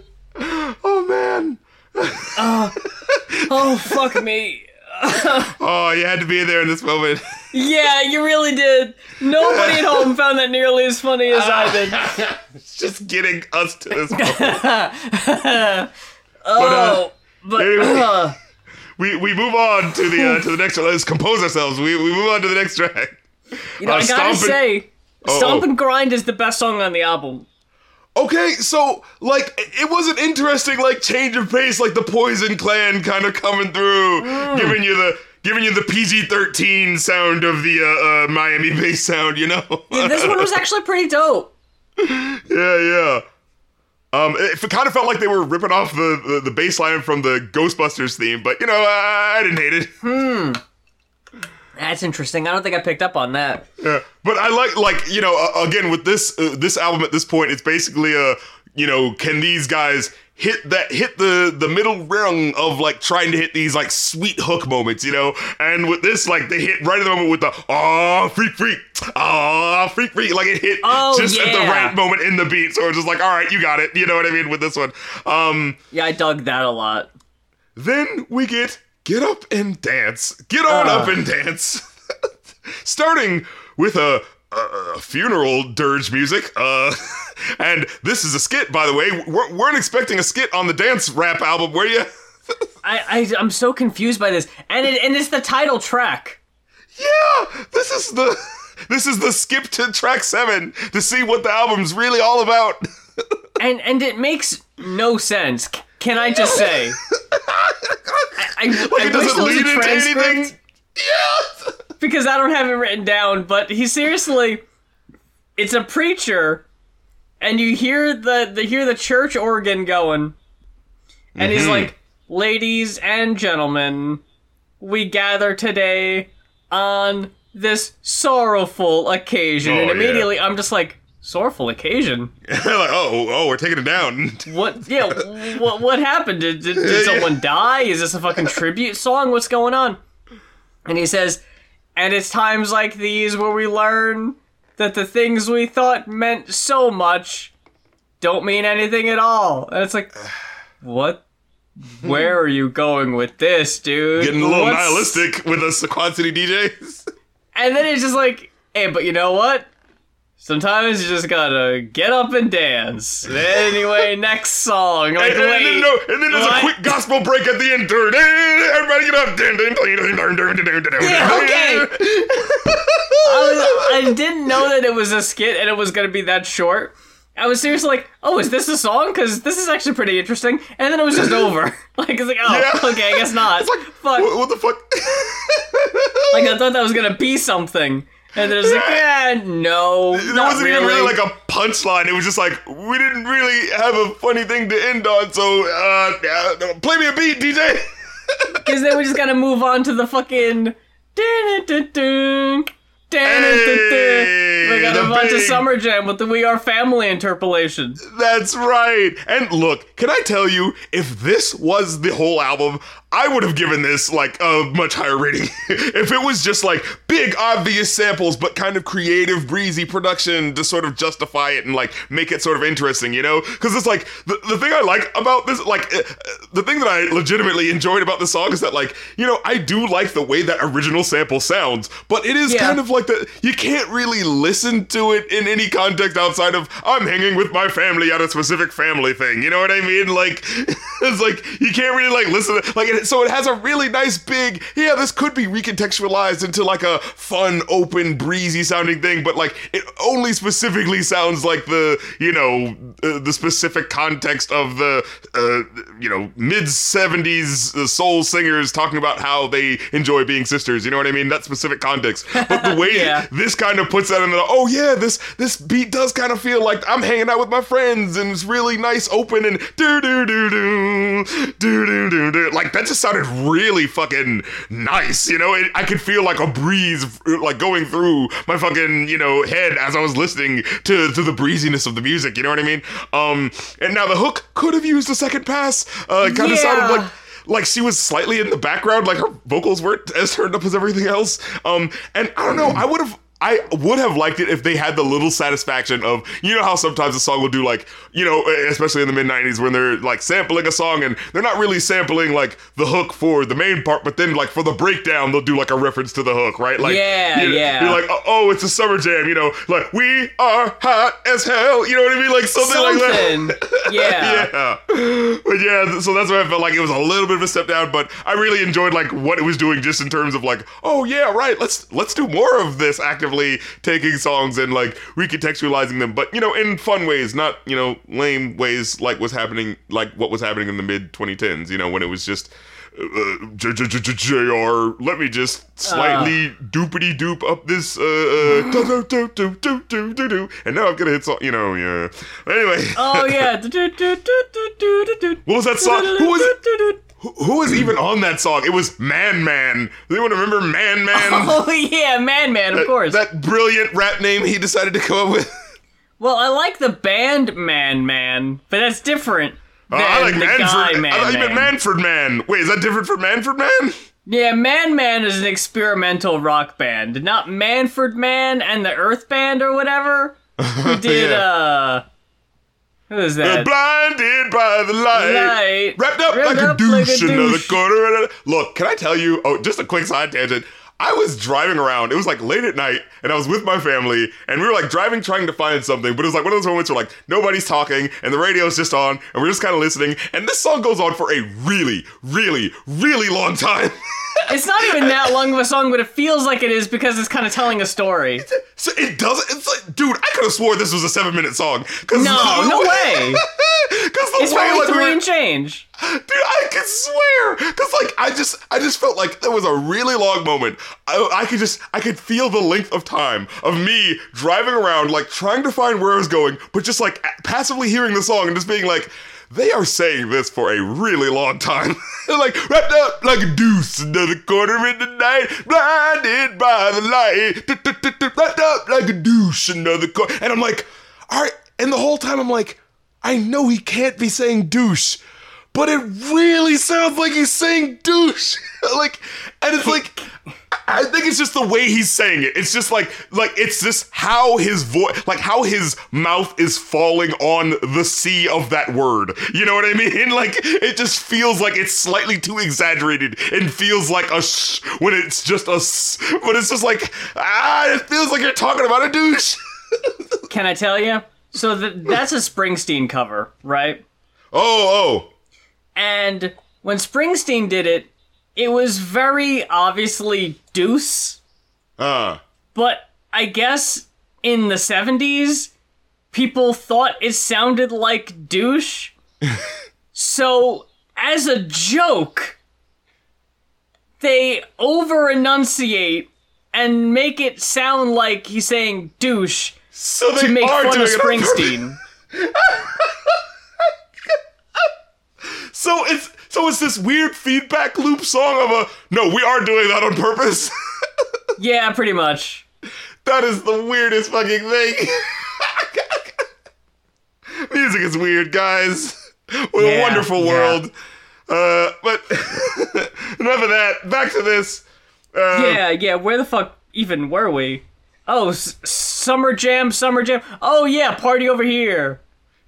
Oh man. Oh fuck me. Oh, you had to be there in this moment. Yeah, you really did. Nobody at home found that nearly as funny as I did. It's just getting us to this moment. Oh, but Anyway, uh, we, we move on to the uh, to the next one. Let's compose ourselves. We, we move on to the next track. you know, Uh, I gotta Stomp and- say, Uh-oh. "Stomp and Grind" is the best song on the album. Okay, so like it was an interesting like change of pace, like the Poison Clan kind of coming through, giving you the giving you the PG thirteen sound of the uh, uh, Miami bass sound. You know? yeah, This one was actually pretty dope. yeah, yeah. Um, it, it kind of felt like they were ripping off the, the, the bass line from the Ghostbusters theme, but you know, I, I didn't hate it. Hmm. That's interesting. I don't think I picked up on that. Yeah, but I like like you know uh, again with this uh, this album at this point, it's basically a you know can these guys hit that hit the the middle rung of like trying to hit these like sweet hook moments, you know. And with this, like they hit right at the moment with the ah freak freak, ah freak freak, like it hit Oh, just at the right moment in the beat. So it's just like, all right, you got it. You know what I mean with this one. Um, Yeah, I dug that a lot. then we get Get Up and Dance. Get on up and dance. Starting with a, a, a funeral dirge music. Uh, and this is a skit, by the way. We weren't expecting a skit on the dance rap album, were you? I, I I'm so confused by this, and it, and it's the title track. yeah, this is the this is the skip to track seven to see what the album's really all about. and and it makes no sense. Can I just say? I, I, Like I it doesn't there was a lead into anything. Yeah. because I don't have it written down. But he seriously, it's a preacher, and you hear the the hear the church organ going, and he's mm-hmm. like, "Ladies and gentlemen, we gather today on this sorrowful occasion." Oh, and yeah. immediately, I'm just like, "Sorrowful occasion." like, oh, oh, we're taking it down. What? Yeah. what? What happened? Did, did, did someone die? Is this a fucking tribute song? What's going on? And he says, and it's times like these where we learn that the things we thought meant so much don't mean anything at all. And it's like, what? Where are you going with this, dude? Getting a little What's- nihilistic with us Quad City DJs. And then it's just like, hey, but you know what? Sometimes you just gotta get up and dance. Anyway, next song. Like, and, and wait, then, no, and then there's what? a quick gospel break at the end. Everybody get up. Yeah, okay. I, was, I didn't know that it was a skit and it was gonna be that short. I was seriously like, "Oh, is this a song? Because this is actually pretty interesting." And then it was just over. like it's like, "Oh, Yeah. okay, I guess not." It's like, fuck. what, what the fuck? Like I thought that was gonna be something, and then it's like, "Yeah, no, There wasn't really." even really like a punchline. It was just like, we didn't really have a funny thing to end on, so uh, uh, play me a beat, DJ. Because then we just gotta move on to the fucking. Dun-dun-dun-dun. We got a bunch move on to big- Summer Jam with the We Are Family interpolation. That's right. And look, can I tell you, if this was the whole album, I would have given this like a much higher rating. if it was just like big obvious samples, but kind of creative, breezy production to sort of justify it and like make it sort of interesting, you know? Because it's like the, the thing I like about this, like uh, uh, the thing that I legitimately enjoyed about this song is that like, you know, I do like the way that original sample sounds, but it is Yeah. kind of like that you can't really listen to it in any context outside of I'm hanging with my family at a specific family thing. You know what I mean? Like it's like you can't really like listen to like so it has a really nice big yeah this could be recontextualized into like a fun open breezy sounding thing but like it only specifically sounds like the you know uh, the specific context of the uh, you know mid 70s uh, soul singers talking about how they enjoy being sisters you know what i mean that specific context but the way Yeah. this kind of puts that in the oh yeah this this beat does kind of feel like i'm hanging out with my friends and it's really nice open and do do do do do do do do. Like that just sounded really fucking nice you know? It, i could feel like a breeze like going through my fucking you know head as i was listening to to the breeziness of the music you know what i mean? Um and now the hook could have used a second pass. Uh it kind of Yeah. sounded like like she was slightly in the background, like her vocals weren't as turned up as everything else. Um, and I don't know, I would have. I would have liked it if they had the little satisfaction of, you know, how sometimes a song will do like, you know, especially in the mid 90s when they're like sampling a song and they're not really sampling like the hook for the main part, but then like for the breakdown, they'll do like a reference to the hook, right? Like, Yeah, you know, yeah. You're like, oh, oh, it's a summer jam, you know, like, we are hot as hell, you know what I mean? Like something, like that. Yeah. Yeah. But yeah, so that's why I felt like it was a little bit of a step down, but I really enjoyed like what it was doing just in terms of like, oh yeah, right, let's let's do more of this creatively taking songs and like recontextualizing them, but you know, in fun ways, not you know, lame ways like was happening, like what was happening in the mid 2010s. You know, when it was just. Uh, JR, let me just slightly uh. doopity doop up this uh, uh do do do do do do do, and now I'm gonna hit song. You know, yeah. Anyway. Oh yeah. what was that song? Who was it? Who, who was even on that song? It was Man Man. Does anyone remember Man Man? Oh yeah, Man Man, of course. That brilliant rap name he decided to come up with. well, I like the band Man Man, but that's different. Uh, I like the Manfred. guy Man I meant Man. Manfred Mann. Wait, is that different from Manfred Mann? Yeah, Man Man is an experimental rock band, not Manfred Mann and the Earth Band or whatever. Who did Yeah. uh? Who is that? Blinded by the light, Light. wrapped up Wrapped like a up like a douche in the corner. Look, can I tell you? Oh, just a quick side tangent. I was driving around. It was like late at night, and I was with my family, and we were like driving, trying to find something. But it was like one of those moments where like nobody's talking, and the radio's just on, and we're just kind of listening. And this song goes on for a really, really, really long time. It's not even that long of a song, but it feels like it is because it's kind of telling a story. so it doesn't. It's like, dude, I could have swore this was a seven-minute song. No, no way. Because the It's way like we were- and change. Dude, I could swear, cause like I just, I just felt like there was a really long moment. I, I could just, I could feel the length of time of me driving around, like trying to find where I was going, but just like passively hearing the song and just being like, they are saying this for a really long time. like wrapped up like a deuce into the corner in the night, blinded by the light, wrapped up like a douche into the corner, and I'm like, all right. And the whole time I'm like, I know he can't be saying douche but it really sounds like he's saying douche. like, and it's like, I think it's just the way he's saying it. It's just like, like it's just how his voice, like how his mouth is falling on the C of that word. You know what I mean? Like, it just feels like it's slightly too exaggerated and feels like a sh when it's just a s. But it's just like, ah, it feels like you're talking about a douche. Can I tell you? So th- that's a Springsteen cover, right? Oh, oh, And when Springsteen did it, it was very obviously deuce. uh. But I guess in the 70s, people thought it sounded like douche. so, as a joke, they over enunciate and make it sound like he's saying douche So to make fun of it on purpose. Springsteen. So it's so it's this weird feedback loop song of a no, we are doing that on purpose. yeah, pretty much. that is the weirdest fucking thing. Music is weird, guys. What a Yeah, wonderful yeah. world. Uh, but enough of that. Back to this. Uh, Yeah, yeah, where the fuck even were we? Oh, s- Summer Jam, Summer Jam. Oh, yeah, party over here.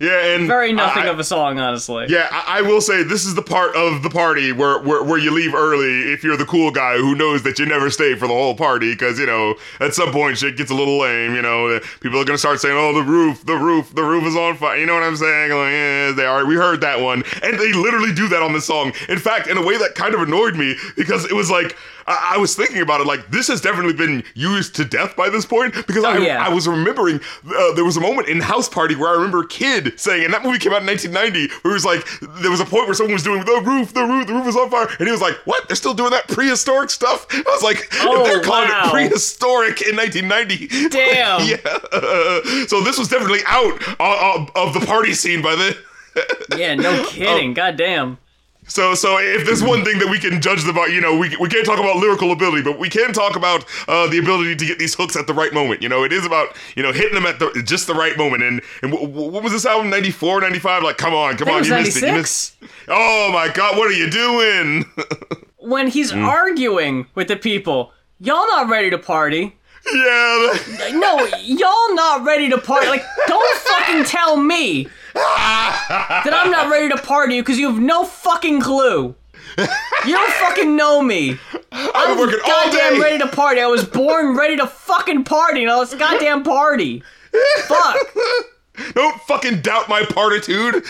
Yeah, and Very nothing I- of a song, honestly. Yeah, I, I will say this is the part of the party where, where where you leave early if you're the cool guy who knows that you never stay for the whole party because you know at some point shit gets a little lame. You know, people are gonna start saying, "Oh, the roof, the roof, the roof is on fire." You know what I'm saying? Like, yeah, they are. We heard that one, and they literally do that on this song. In fact, in a way that kind of annoyed me because it was like. I I was thinking about it like this has definitely been used to death by this point because I, Oh, yeah. I was remembering uh, there was a moment in House Party where I remember a kid saying, and that movie came out in 1990, where it was like there was a point where someone was doing the roof, the roof, the roof is on fire, and he was like, "What? They're still doing that prehistoric stuff?" I was like, Oh, "They're calling wow. it prehistoric in 1990." Damn. yeah. so this was definitely out uh, uh, of the party scene by then. Yeah, no kidding. Goddamn. So, so if there's one thing that we can judge about, you know, we, we can't talk about lyrical ability, but we can talk about uh, the ability to get these hooks at the right moment. You know, it is about you know hitting them at the just the right moment. And and w- w- what was this album? 94, 95? Like, come on, come on, you was missed it. You 96. missed. Oh my God, what are you doing? When he's Mm. arguing with the people, y'all not ready to party. Yeah. No, y'all not ready to party. Like, don't fucking tell me that I'm not ready to party because you have no fucking clue. You don't fucking know me. I've been working all goddamn day. ready to party. I was born ready to fucking party. Now let's goddamn party. Fuck. Don't fucking doubt my partitude.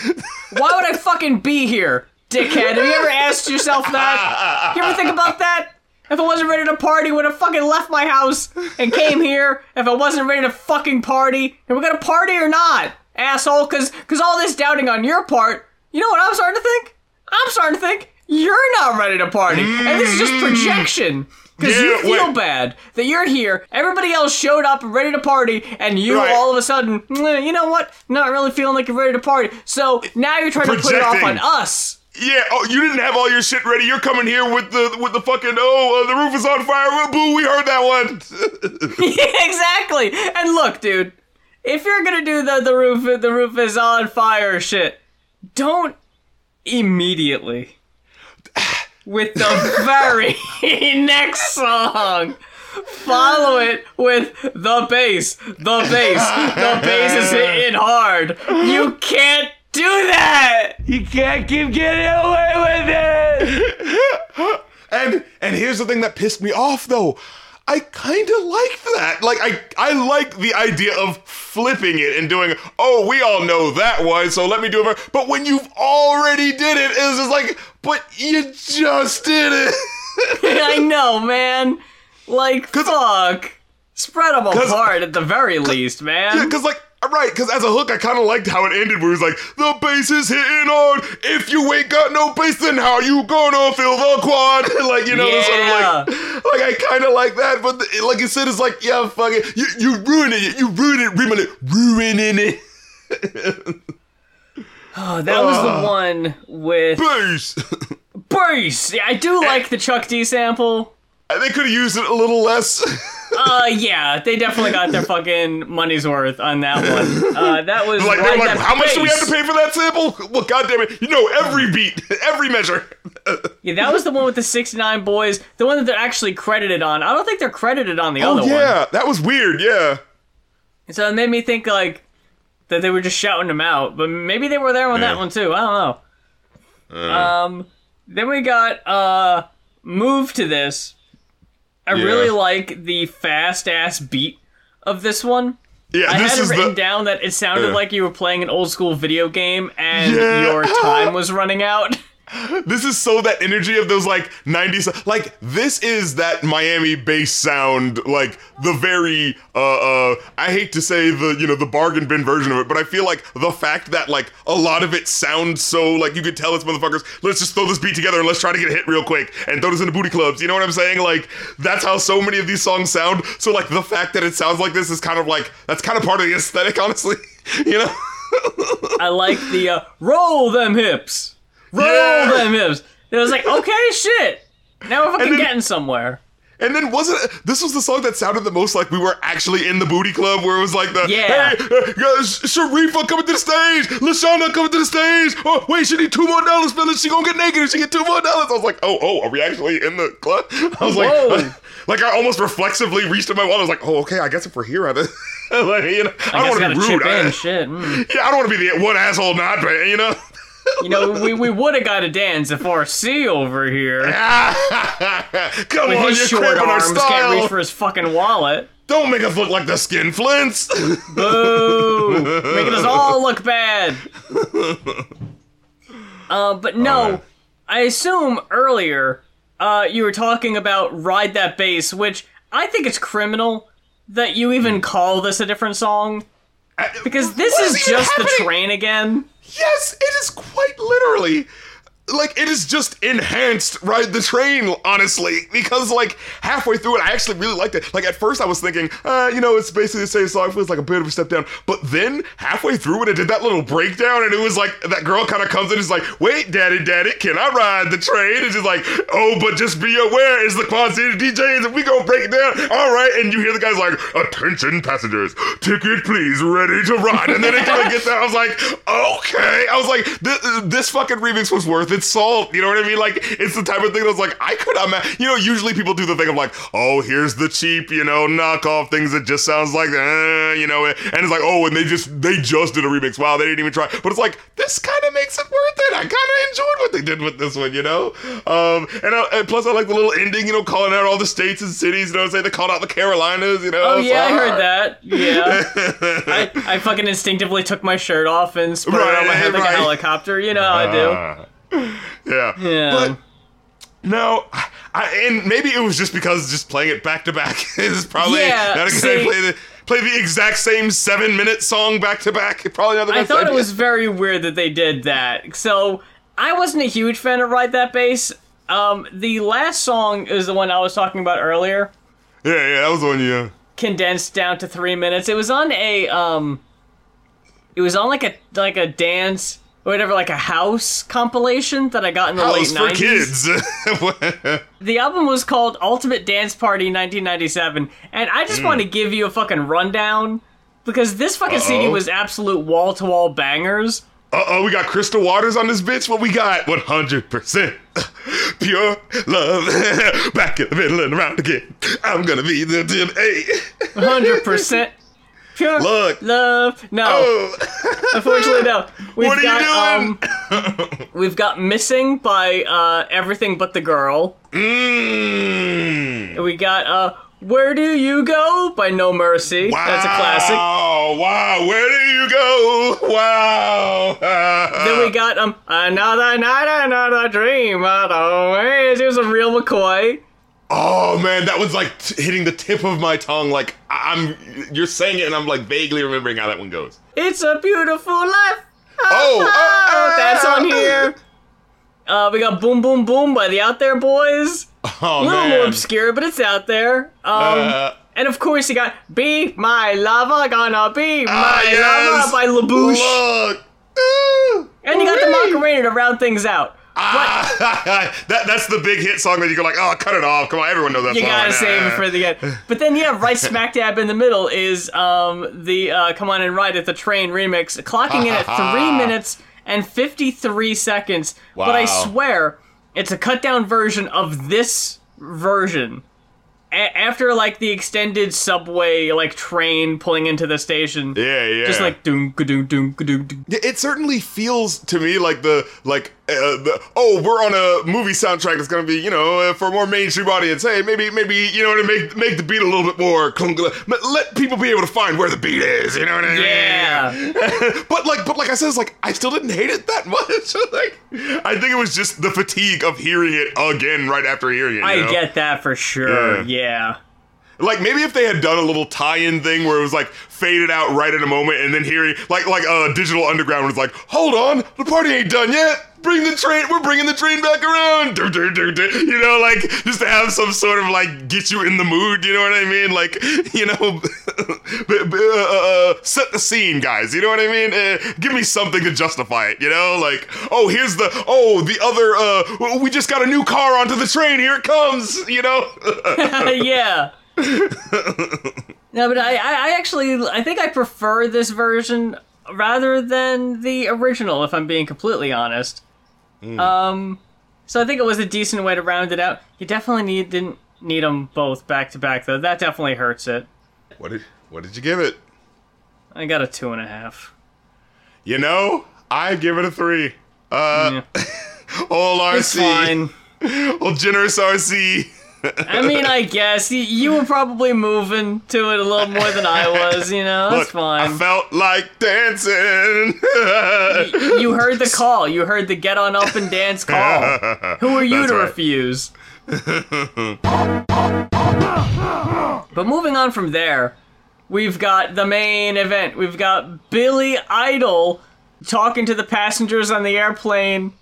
Why would I fucking be here, dickhead? Have you ever asked yourself that? You ever think about that? If I wasn't ready to party, would have fucking left my house and came here. If I wasn't ready to fucking party, are we're gonna party or not, asshole? Cause, cause all this doubting on your part. You know what I'm starting to think? I'm starting to think you're not ready to party, and this is just projection. Because you Mm-hmm. Feel wait. bad that you're here, everybody else showed up ready to party, and you Right. all of a sudden, "Mm, you know what? Not really feeling like you're ready to party. So now you're trying to put it off on us. Yeah, oh, you didn't have all your shit ready. You're coming here with the with the fucking oh, uh, the roof is on fire. Boo, we heard that one. exactly. And look, dude, if you're gonna do the the roof the roof is on fire shit, don't immediately with the very next song. Follow it with the bass. The bass. The bass is hitting hard. You can't do that. You can't keep getting away with it. And and here's the thing that pissed me off though. I kind of like that. Like I I like the idea of flipping it and doing, "Oh, we all know that one, so let me do it." But when you've already did it, it's just like, "But you just did it." I know, man. Like, fuck. Spread them apart at the very least, man. Yeah, because like, right, because as a hook, I kind of liked how it ended, where was like, the bass is hitting on. If you ain't got no bass, then how you gonna fill the quad? like, you know, Yeah. sort of like, like I kind of like that, but the, like you said, it's like, yeah, fuck it, you you ruining it, you ruining it, ruining it, ruining it. Oh, that was the ah. one with Bass. bass. Yeah, I do like the Chuck D sample. They could have used it a little less. Uh, yeah, they definitely got their fucking money's worth on that one. Uh, that was like, right, like, how much do we have to pay for that sample? Well, goddamn it, you know every beat, every measure. Yeah, that was the one with the 69 Boyz. The one that they're actually credited on. I don't think they're credited on the Oh other one. yeah, that was weird. Yeah. So it made me think like that they were just shouting them out, but maybe they were there on Yeah. that one too. I don't know. um, then we got uh, move to this. I Yeah. really like the fast ass beat of this one. Yeah, I this had it written the. down that it sounded Yeah. like you were playing an old school video game and Yeah. your time was running out. This is so that energy of those like 90s like this is that Miami bass sound like the very uh uh I hate to say the you know the bargain bin version of it but I feel like the fact that like a lot of it sounds so like you could tell it's motherfuckers let's just throw this beat together and let's try to get a hit real quick and throw this into booty clubs. You know what I'm saying? Like that's how so many of these songs sound. So like the fact that it sounds like this is kind of like that's kind of part of the aesthetic honestly you know? I like the uh, roll them hips, roll Yeah. them hips. It was like okay, shit. Now we're fucking then- getting somewhere. And then wasn't it, this was the song that sounded the most like we were actually in the booty club where it was like the Yeah. hey uh, Sharifa coming to the stage, Lashana coming to the stage. Oh wait, she need two more dollars, fellas. She gonna get naked and she get two more dollars. I was like, oh oh, are we actually in the club? I was Whoa. like, like I almost reflexively reached in my wallet. I was like, oh okay, I guess if we're here, I, like, you know, I, I don't want to be rude. I, in. Shit. mm. yeah, I don't want to be the one asshole not, but you know. You know, we, we would have got a dance if RC over here Come with on, his you're short cramping our arms can't reach for his fucking wallet. Don't make us look like the skin flints. Boo! Making us all look bad. Uh, but no, I assume earlier uh, you were talking about Ride That Bass, which I think it's criminal that you even call this a different song. Because this What is even just the happening? train again. Yes, it is quite literally. Like it is just enhanced ride the train, honestly, because like halfway through it, I actually really liked it. Like at first, I was thinking, uh, you know, it's basically the same song, feels like a bit of a step down. But then halfway through, when it did that little breakdown, and it was like that girl kind of comes in, and is like, "Wait, daddy, daddy, can I ride the train?" And she's like, "Oh, but just be aware, it's the Quad City DJs, and we gonna break it down, all right?" And you hear the guys like, "Attention, passengers, ticket please, ready to ride." And then it kind of gets that. I was like, "Okay." I was like, "This, this fucking remix was worth its salt." You know what I mean? Like, it's the type of thing that's like, I could imagine. You know, usually people do the thing of like, "Oh, here's the cheap, you know, knockoff things that just sounds like, uh, you know," and it's like, "Oh, and they just they just did a remix. Wow, they didn't even try." But it's like this kind of makes it worth it. I kind of enjoyed what they did with this one, you know. Um, and, I, and plus, I like the little ending, you know, calling out all the states and cities. You know, what I'm saying they called out the Carolinas. You know. Oh yeah, I heard that. Yeah, I, I fucking instinctively took my shirt off and spread it on my Right, head like a helicopter. You know how I do. Ah. yeah. Yeah. But no, I, and maybe it was just because just playing it back to back is probably Yeah, not a good idea. Play the play the exact same seven minute song back to back. Probably not the I best thought it was very weird that they did that. So I wasn't a huge fan of Ride That Bass. Um, the last song is the one I was talking about earlier, Yeah, yeah, that was the one. Yeah. condensed down to three minutes. It was on a um, it was on like a like a dance whatever, like a house compilation that I got in the House late for nineties. kids. The album was called Ultimate Dance Party 1997, and I just want to give you a fucking rundown because this fucking CD Uh-oh. was absolute wall to wall bangers. Uh oh, we got Crystal Waters on this bitch. What we got? 100% pure love. Back in the middle and around again. I'm gonna be the. Hundred percent pure Look. love. No, Oh, unfortunately, no. We've what are got, you doing? Um, we've got missing by uh, everything but the girl. Mmm. We got uh, where do you go by No Mercy. Wow. That's a classic. Wow, wow. Where do you go? Wow. Then we got um another night, another dream. Always. Here's a real McCoy. Oh man, that was like t- hitting the tip of my tongue. Like I- I'm, you're saying it, and I'm like vaguely remembering how that one goes. It's a beautiful life. Oh, oh, that's on here. Uh, we got Boom Boom Boom by the Out There Boys. Oh A little man. more obscure, but it's out there. Um, Uh, and of course, you got "Be My Lover," gonna be my ah, yes. lover by La Bouche, Look. Ooh. and you got the. Macarena to round things out. Ah, that that's the big hit song that you go like, oh, cut it off. Come on, everyone knows that You song. gotta save it for the end. But then, yeah, right smack dab in the middle is um, the uh, "Come On and Ride at the Train remix, clocking in at three minutes and fifty-three seconds. Wow. But I swear, it's a cut down version of this version. A- after like the extended subway like train pulling into the station, Yeah, yeah. just like doom doom doom doom it certainly feels to me like the like uh, the oh we're on a movie soundtrack that's gonna be you know uh, for a more mainstream audience. Hey, maybe maybe you know to make make the beat a little bit more let, let people be able to find where the beat is. You know what I mean? Yeah. but like but like I said, it's like I still didn't hate it that much. like I think it was just the fatigue of hearing it again right after hearing it. I know? get that for sure. Yeah. Yeah. Like maybe if they had done a little tie-in thing where it was like faded out right in a moment, and then hearing like like uh, Digital Underground was like, "Hold on, the party ain't done yet. Bring the train. We're bringing the train back around." You know, like just to have some sort of like get you in the mood. You know what I mean? Like you know, b- uh, uh, set the scene, guys. You know what I mean? Uh, give me something to justify it. You know, like oh here's the oh the other uh we just got a new car onto the train. Here it comes. You know. yeah. no, but I, I actually, I think I prefer this version rather than the original, if I'm being completely honest. Um, so I think it was a decent way to round it out. You definitely need didn't need them both back to back though. That definitely hurts it. What did what did you give it? I got a two and a half. You know, I give it a three. Uh, Yeah. old It's RC, fine. old generous RC. I mean, I guess you, you were probably moving to it a little more than I was. You know, that's Look, I felt like dancing. you heard the call. You heard the get on up and dance call. Who are you That's to right. refuse? but moving on from there, we've got the main event. We've got Billy Idol talking to the passengers on the airplane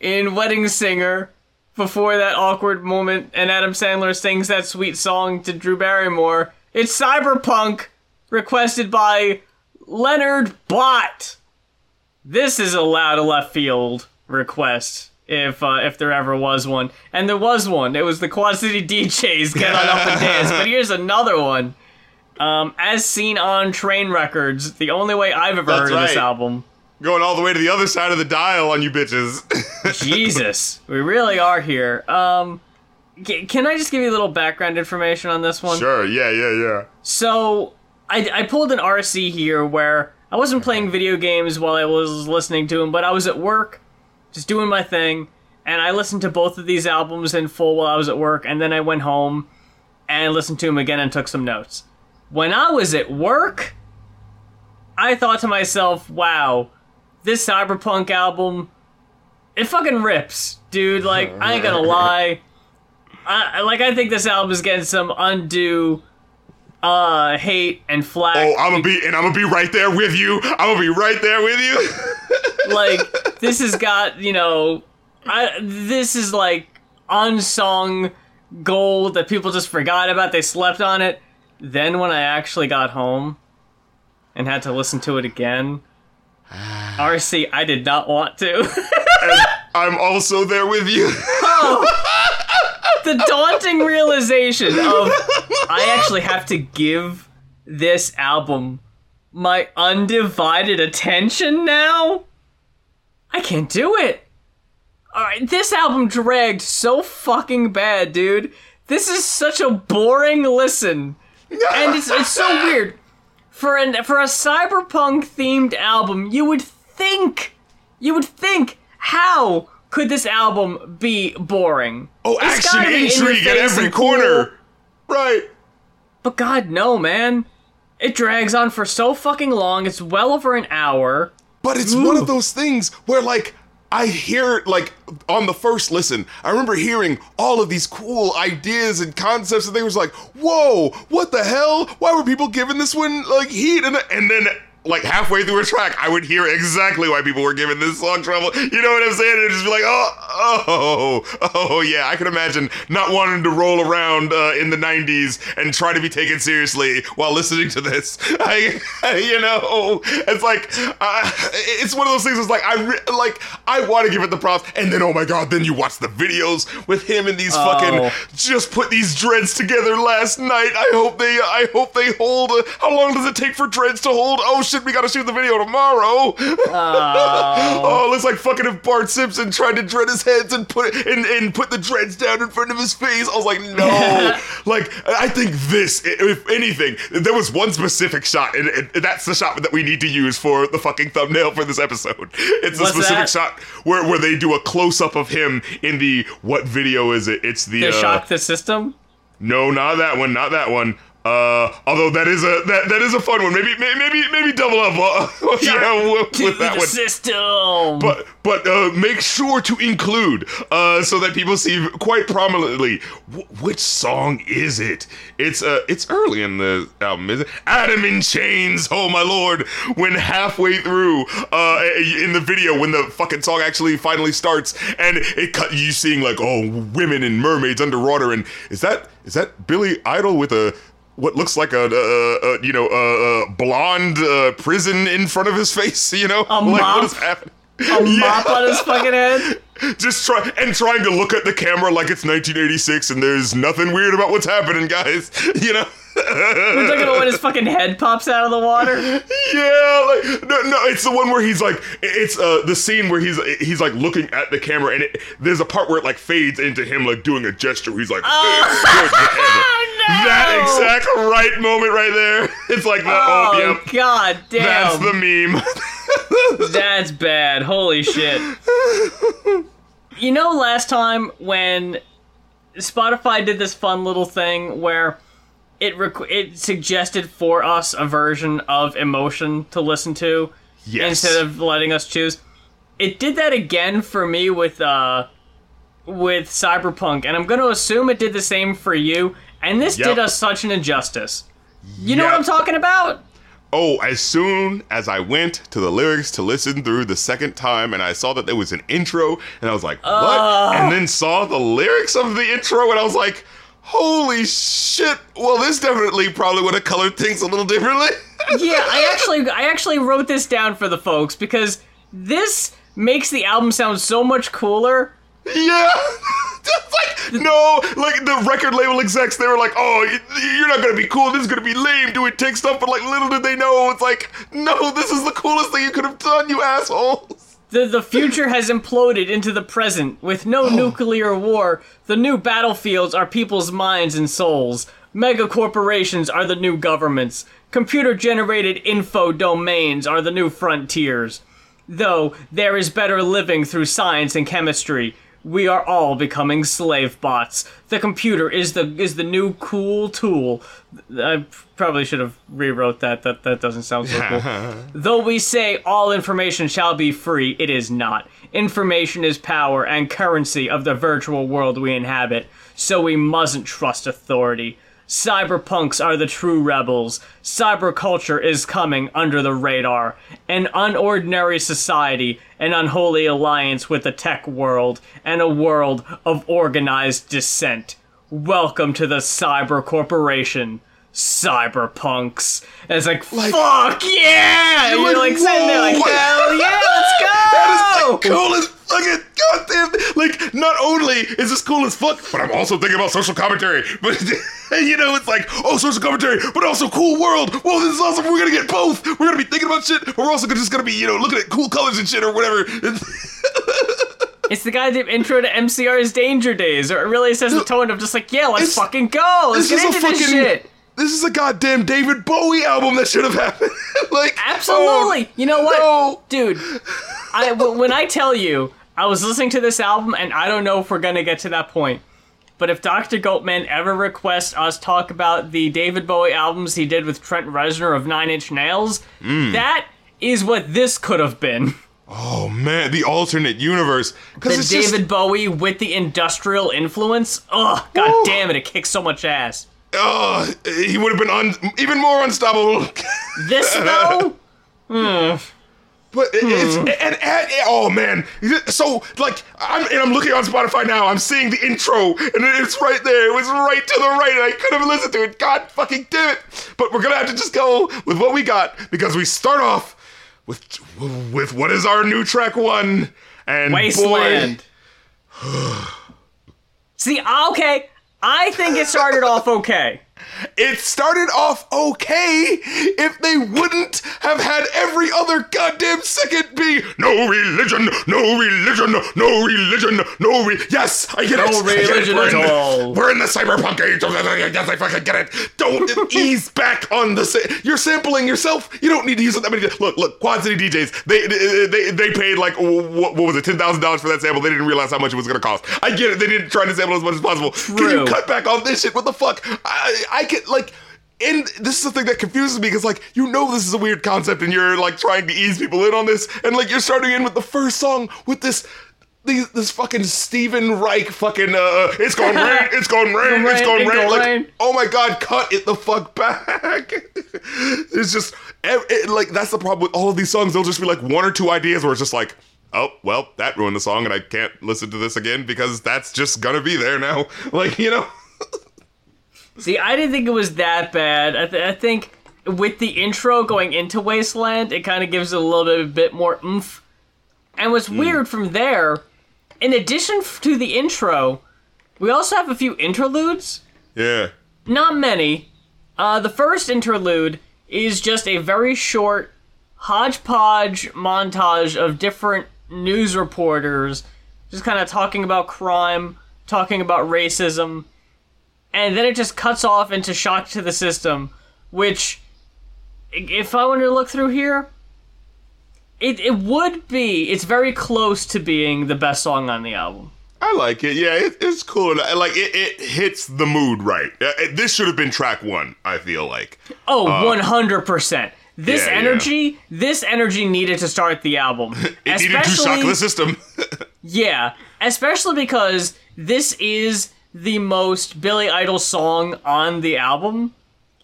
in Wedding Singer before that awkward moment, and Adam Sandler sings that sweet song to Drew Barrymore. It's Cyberpunk, requested by Leonard Bott. This is a loud left field request. If uh, if there ever was one, and there was one, it was the Quad City DJs get on up and dance. But here's another one, um, as seen on Trainwreckords, the only way I've ever That's heard of this album. Going all the way to the other side of the dial on you bitches. Jesus, we really are here. Um, can I just give you a little background information on this one? sure, yeah, yeah, yeah. So I, I pulled an RC here where I wasn't playing video games while I was listening to them, but I was at work, just doing my thing, and I listened to both of these albums in full while I was at work, and then I went home and listened to them again and took some notes. When I was at work, I thought to myself, wow, this Cyberpunk album, it fucking rips, dude. Like, I ain't gonna lie. I, like, I think this album is getting some undue uh hate and flack. Oh, I'm gonna be, and I'm gonna be right there with you. I'm gonna be right there with you. like this has got you know I this is like unsung gold that people just forgot about they slept on it then when i actually got home and had to listen to it again Ah. rc i did not want to and I'm also there with you. Oh. the daunting realization of i actually have to give this album my undivided attention now I can't do it. All right, this album dragged so fucking bad, dude. This is such a boring listen, and it's it's so weird. For an for a cyberpunk themed album, you would think, you would think, how could this album be boring? Oh, It's action, intrigue at every and cool. corner. Right. But God, no, man. It drags on for so fucking long. It's well over an hour. But it's one of those things where, like, I hear, like, on the first listen, I remember hearing all of these cool ideas and concepts, and they was like, whoa, what the hell? Why were people giving this one, like, heat? And, and then, like, halfway through a track, I would hear exactly why people were giving this song trouble. You know what I'm saying? And just be like, oh, oh, oh, yeah. I can imagine not wanting to roll around uh, in the 90s and try to be taken seriously while listening to this. I, you know, it's like, uh, it's one of those things. It's like, I, re- like, I want to give it the props. And then, oh my God, then you watch the videos with him and these Oh. fucking, just put these dreads together last night. I hope they, I hope they hold. Uh, how long does it take for dreads to hold? Oh shit, we gotta shoot the video tomorrow. Oh, it looks like fucking if Bart Simpson tried to dread his heads and put and, and put the dreads down in front of his face. I was like, no. like, I think this, if anything, there was one specific shot, and, and that's the shot that we need to use for the fucking thumbnail for this episode. It's a What's specific that? shot where, where they do a close up of him in the what video is it? It's the To uh, shock the system. no, not that one, not that one. Uh, although that is a that, that is a fun one. Maybe maybe maybe double up. Uh, yeah, with, with that the one. system. But but uh, make sure to include uh, so that people see quite prominently wh- which song is it. It's uh it's early in the album, is it? Adam in Chains. Oh my lord! When halfway through uh in the video, when the fucking song actually finally starts, and it cut you seeing like oh women and mermaids underwater, and is that is that Billy Idol with a what looks like a, uh, uh, you know, a, a blonde uh, prison in front of his face, you know? A like, mop? what is happening? a mop on his fucking head. Just try and trying to look at the camera like it's 1986 and there's nothing weird about what's happening, guys. You know? We're talking about when his fucking head pops out of the water. yeah, like no, no, it's the one where he's like, it's uh the scene where he's he's like looking at the camera and it, there's a part where it like fades into him like doing a gesture. He's like, "Eh, good camera." That exact right moment right there. It's like the oh, Oh, yep. god damn. That's the meme. That's bad. Holy shit. You know, last time when Spotify did this fun little thing where it rec- it suggested for us a version of emotion to listen to yes. instead of letting us choose. It did that again for me with uh with Cyberpunk, and I'm going to assume it did the same for you. And this Yep. did us such an injustice. You know what I'm talking about? Oh, as soon as I went to the lyrics to listen through the second time and I saw that there was an intro and I was like, what? And then saw the lyrics of the intro and I was like, holy shit. Well, this definitely probably would have colored things a little differently. yeah, I actually I actually wrote this down for the folks because this makes the album sound so much cooler. Yeah. Just like, no, like the record label execs, they were like, oh, you're not gonna be cool. This is gonna be lame doing tech stuff. But like, little did they know, it's like, no, this is the coolest thing you could have done, you assholes. The the future has imploded into the present with no oh. nuclear war. The new battlefields are people's minds and souls. Mega corporations are the new governments. Computer generated info domains are the new frontiers. Though there is better living through science and chemistry, we are all becoming slave bots. The computer is the is the new cool tool. I probably should have rewrote that. That that doesn't sound so cool. Though we say all information shall be free, it is not. Information is power and currency of the virtual world we inhabit, so we mustn't trust authority. Cyberpunks are the true rebels. Cyberculture is coming under the radar. An unordinary society, an unholy alliance with the tech world, and a world of organized dissent. Welcome to the Cyber Corporation. cyberpunks. And it's like, Like- fuck yeah! And you're like, like sitting there like, hell yeah, let's go! That is like cool as fucking goddamn. Like, not only is this cool as fuck, but I'm also thinking about social commentary. But you know, it's like, oh, social commentary, but also cool world. Whoa, this is awesome. We're gonna get both. We're gonna be thinking about shit, but we're also just gonna be, you know, looking at cool colors and shit or whatever. It's the goddamn intro to MCR's Danger Days, or it really says the tone of just like, yeah, let's It's- fucking go, let's this get is a into this fucking. shit. This is a goddamn David Bowie album that should have happened. like, oh, Absolutely. oh, you know what, no. dude? I w- when I tell you, I was listening to this album, and I don't know if we're gonna get to that point. But if Dr. Goatman ever requests us talk about the David Bowie albums he did with Trent Reznor of Nine Inch Nails, Mm. that is what this could have been. Oh man, the alternate universe. Because The it's David just, Bowie with the industrial influence. Ugh, god damn it, it kicks so much ass. oh, he would have been un- even more unstoppable. This though, But it- it's hmm. and, and, and- oh man, so like I'm and I'm looking on Spotify now. I'm seeing the intro and it's right there. It was right to the right, and I could have listened to it. God fucking damn it! But we're gonna have to just go with what we got because we start off with with what is our new track one and Wasteland. See, okay, I think it started off okay. It started off okay if they wouldn't have had every other goddamn second be no religion, no religion, no religion, no re. Yes, I get No it. It. religion We're at in the- all. We're in the cyberpunk age. Yes, I fucking get it. Don't ease back on the. Sa- You're sampling yourself. You don't need to use it that many. Look, look, Quad City DJs. They they they paid like what, what was it, ten thousand dollars for that sample. They didn't realize how much it was gonna cost. I get it. They didn't try to sample as much as possible. True. Can you cut back on this shit? What the fuck? I I can like. And this is the thing that confuses me because, like, you know, this is a weird concept, and you're like trying to ease people in on this, and like you're starting in with the first song with this, these, this fucking Stephen Reich fucking, uh, it's going rain, it's going rain, it's rain, going it's rain, like, rain. oh my god, cut it the fuck back. it's just, it, like, that's the problem with all of these songs. They'll just be like one or two ideas where it's just like, oh, well, that ruined the song, and I can't listen to this again because that's just gonna be there now. Like, you know. See, I didn't think it was that bad. I, th- I think with the intro going into Wasteland, it kind of gives it a little bit, a bit more oomph. And what's weird from there, in addition f- to the intro, we also have a few interludes. Yeah. Not many. Uh, the first interlude is just a very short hodgepodge montage of different news reporters just kind of talking about crime, talking about racism, and then it just cuts off into Shock to the System, which, if I wanted to look through here, it, it would be, it's very close to being the best song on the album. I like it. Yeah, it, it's cool. Like it, it hits the mood right. Uh, this should have been track one. I feel like. Oh, 100%. This Uh, yeah, yeah. energy, this energy needed to start the album. It needed to shock the system. Yeah, especially because this is the most Billy Idol song on the album.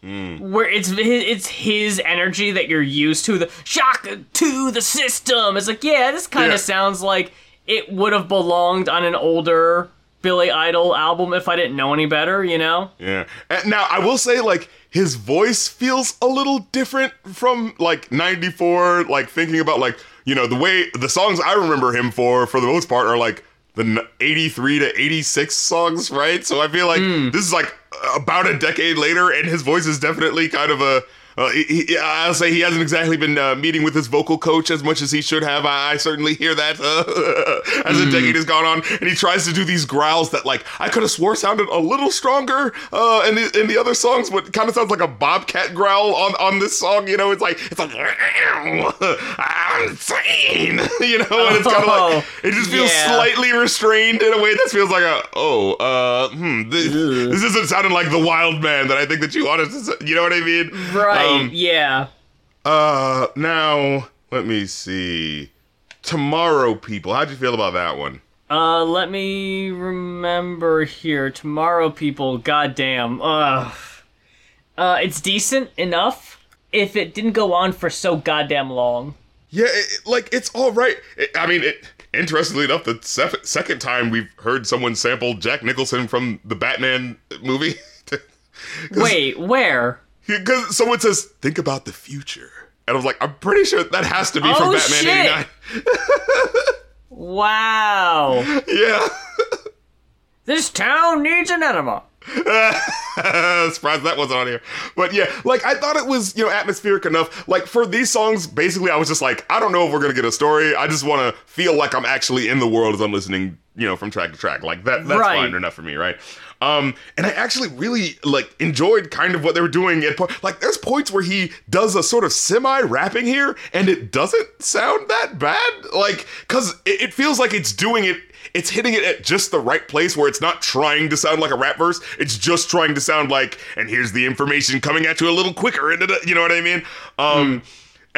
Hmm. Where it's it's his energy that you're used to, the shock to the system. It's like, yeah, this kind Yeah. of sounds like it would have belonged on an older Billy Idol album if I didn't know any better, you know? yeah. And now I will say, like, his voice feels a little different from like '94. Like thinking about like you know the way the songs I remember him for, for the most part, are like the 83 to 86 songs, right? So I feel like hmm. this is like about a decade later, and his voice is definitely kind of a. Uh, he, he- I'll say he hasn't exactly been uh, meeting with his vocal coach as much as he should have. I, I certainly hear that uh, as the decade has gone on, and he tries to do these growls that, like, I could have swore sounded a little stronger uh, in the in the other songs, but kind of sounds like a bobcat growl on on this song. You know, it's like it's like I'm insane. You know, and it's kind of Oh, like it just feels yeah. slightly restrained in a way that feels like a oh uh hmm this, this isn't sounding like the wild man that I think that you wanted to. You know what I mean? Right, Um, yeah. uh, now let me see. Tomorrow, people. How'd you feel about that one? Uh, let me remember here. Tomorrow, people. Goddamn. Ugh. Uh, it's decent enough if it didn't go on for so goddamn long. Yeah, it, like it's all right. It- I mean, it. Interestingly enough, the sef- second time we've heard someone sample Jack Nicholson from the Batman movie. Wait, where? Because someone says, think about the future. And I was like, I'm pretty sure that has to be from Oh, Batman shit. Wow. Yeah. This town needs an enema. Surprised that wasn't on here. But yeah, like I thought it was, you know, atmospheric enough. Like for these songs, basically I was just like, I don't know if we're gonna get a story. I just wanna feel like I'm actually in the world as I'm listening, you know, from track to track. Like that that's Right. fine enough for me, right? Um, and I actually really like enjoyed kind of what they were doing at po- like there's points where he does a sort of semi rapping here, and it doesn't sound that bad. Like, cause it, it feels like it's doing it it's hitting it at just the right place where it's not trying to sound like a rap verse. It's just trying to sound like, and here's the information coming at you a little quicker. And you know what I mean? Um,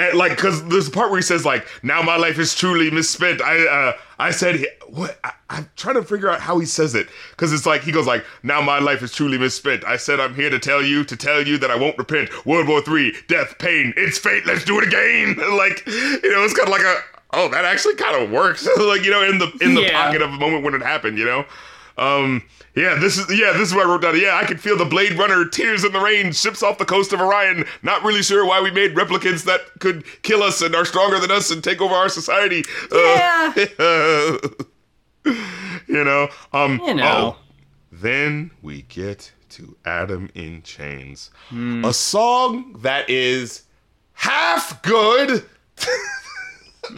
and like, cause there's a part where he says like, "Now my life is truly misspent." I uh, I said what? I, I'm trying to figure out how he says it, cause it's like he goes like, "Now my life is truly misspent." I said I'm here to tell you, to tell you that I won't repent. World War Three, death, pain, it's fate. Let's do it again. like, you know, it's kind of like a oh, that actually kind of works. like, you know, in the in the Yeah. pocket of a moment when it happened, you know. Um, yeah, this is yeah, this is what I wrote down. Yeah, I could feel the Blade Runner, tears in the rain, ships off the coast of Orion. Not really sure why we made replicants that could kill us and are stronger than us and take over our society. Uh, you know, um, You know. oh, then we get to Adam in Chains, a song that is half good.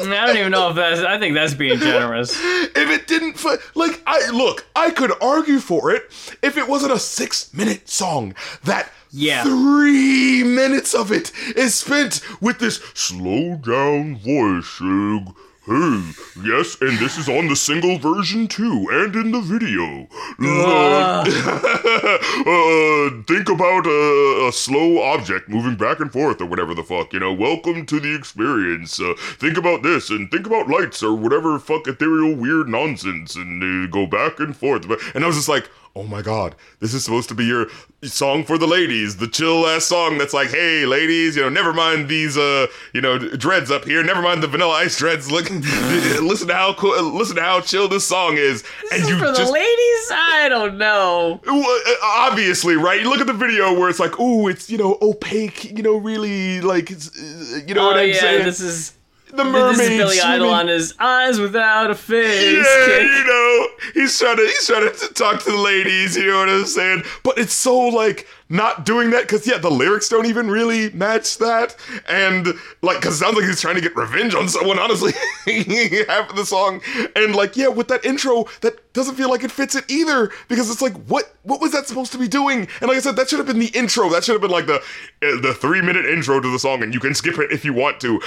I don't even know if that's. I think that's being generous. if it didn't fi- like i look i could argue for it if it wasn't a six minute song that Yeah. three minutes of it is spent with this slow down voice saying Hey, yes, and this is on the single version too, and in the video. Uh, uh, think about a, a slow object moving back and forth, or whatever the fuck, you know. Welcome to the experience. Uh, think about this, and think about lights, or whatever fuck ethereal weird nonsense, and uh, go back and forth. And I was just like, oh my god, this is supposed to be your song for the ladies, the chill ass song that's like, hey, ladies, you know, never mind these, uh, you know, dreads up here, never mind the vanilla ice dreads. Look, listen to how cool, listen to how chill this song is, and you For the ladies, I don't know. Uh, Obviously, right? You look at the video where it's like, "Ooh, it's you know opaque, you know, really like, it's, uh, you know Oh what I'm yeah, saying?" this is the mermaid this is Billy Idol on his eyes without a face. Yeah, kick. you know, he's trying to he's trying to talk to the ladies. You know what I'm saying? But it's so like not doing that because yeah, the lyrics don't even really match that, and like because it sounds like he's trying to get revenge on someone. Honestly, half of the song, and like yeah, with that intro, that doesn't feel like it fits it either because it's like what what was that supposed to be doing? And like I said, that should have been the intro. That should have been like the uh, the three minute intro to the song, and you can skip it if you want to.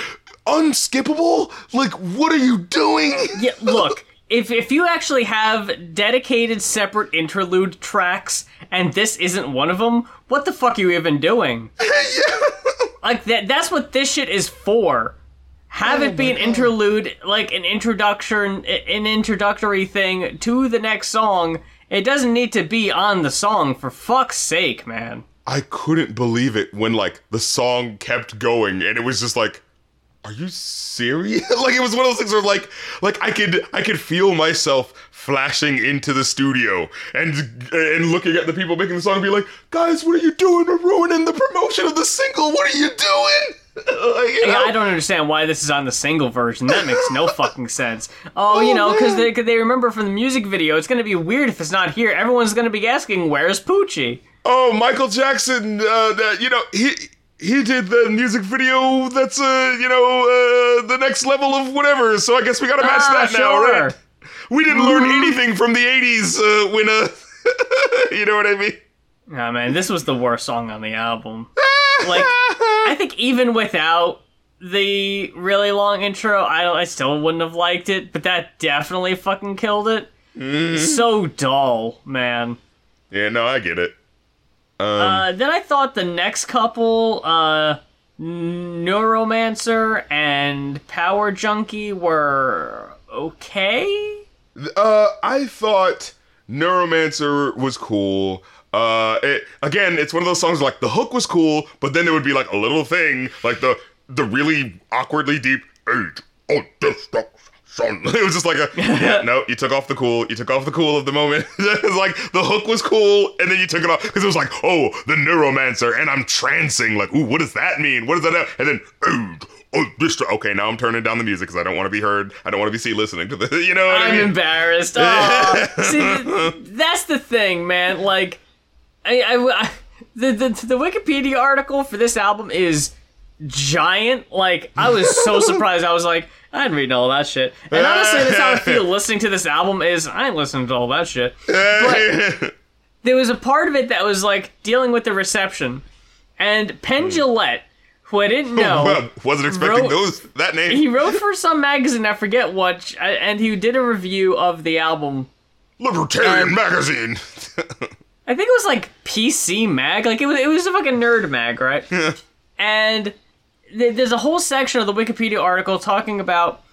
Unskippable? Like what are you doing? Yeah, look, if if you actually have dedicated separate interlude tracks and this isn't one of them, what the fuck are you even doing? Like that that's what this shit is for. Have it be an interlude, like an introduction an introductory thing to the next song. It doesn't need to be on the song for fuck's sake, man. I couldn't believe it when like the song kept going and it was just like are you serious? like it was one of those things where like like I could I could feel myself flashing into the studio and and looking at the people making the song and be like, "Guys, what are you doing? We're ruining the promotion of the single. What are you doing?" like, you Yeah, know? I don't understand why this is on the single version. That makes no fucking sense. Oh, you know, because they, they remember from the music video, it's gonna be weird if it's not here. Everyone's gonna be asking, "Where's Poochie?" Oh, Michael Jackson, uh, that- you know, he he did the music video that's uh, you know, uh, the next level of whatever. So I guess we got to match Ah, that now, sure. Mm-hmm. right? We didn't learn anything from the 80s uh, when uh you know what I mean? Oh man, this was the worst song on the album. Like, I think even without the really long intro, I don't, I still wouldn't have liked it. But that definitely fucking killed it. Mm-hmm. So dull, man. Yeah, no, I get it. Um, Uh, then I thought the next couple, uh, Neuromancer and Power Junkie were okay. Uh, I thought Neuromancer was cool. Uh, it, again, it's one of those songs like the hook was cool, but then there would be like a little thing, like the the really awkwardly deep eight on this It was just like a yeah, no, you took off the cool, you took off the cool of the moment. it was like the hook was cool, and then you took it off because it was like, oh, the neuromancer, and I'm trancing, like, ooh, what does that mean? What does that? Have? And then, oh, oh, this. Okay, now I'm turning down the music because I don't want to be heard. I don't want to be seen listening to this. You know what I I'm mean? embarrassed. Oh, see, th- that's the thing, man. Like, I, I, I- the, the the Wikipedia article for this album is giant. Like, I was so surprised. I was like, I didn't read all that shit. And honestly, that's how I feel listening to this album. Is I ain't listening to all that shit. But there was a part of it that was like dealing with the reception, and Penn Jillette, who I didn't know. wasn't expecting wrote- those that name. he wrote for some magazine, I forget what, and he did a review of the album. Libertarian um, magazine. I think it was like PC Mag, like it was it was a fucking nerd mag, right? and there's a whole section of the Wikipedia article talking about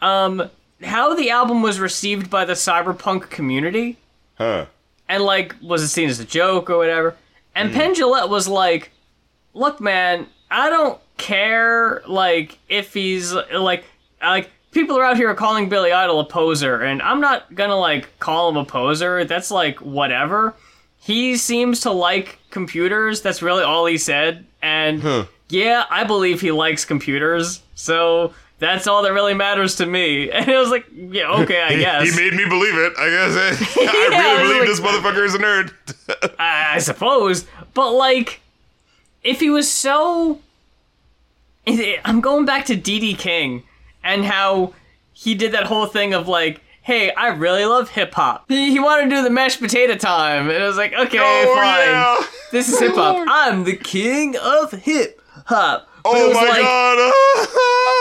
um how the album was received by the cyberpunk community, huh. and like was it seen as a joke or whatever. And Penn Jillette was like, "Look, man, I don't care like if he's like like." People are out here calling Billy Idol a poser, and I'm not gonna like call him a poser. That's like whatever he seems to like computers. That's really all he said. And yeah, I believe he likes computers. So that's all that really matters to me. And it was like, yeah, okay, I guess. He made me believe it. I guess. I Yeah, I really was believe like- this motherfucker is a nerd. I, I suppose. But like, if he was so, I'm going back to Dee Dee King and how he did that whole thing of like, hey, I really love hip hop. He, he wanted to do the mashed potato time, and it was like, okay, Oh, fine. yeah. This is hip hop. I'm the king of hip hop. But Oh my like, god.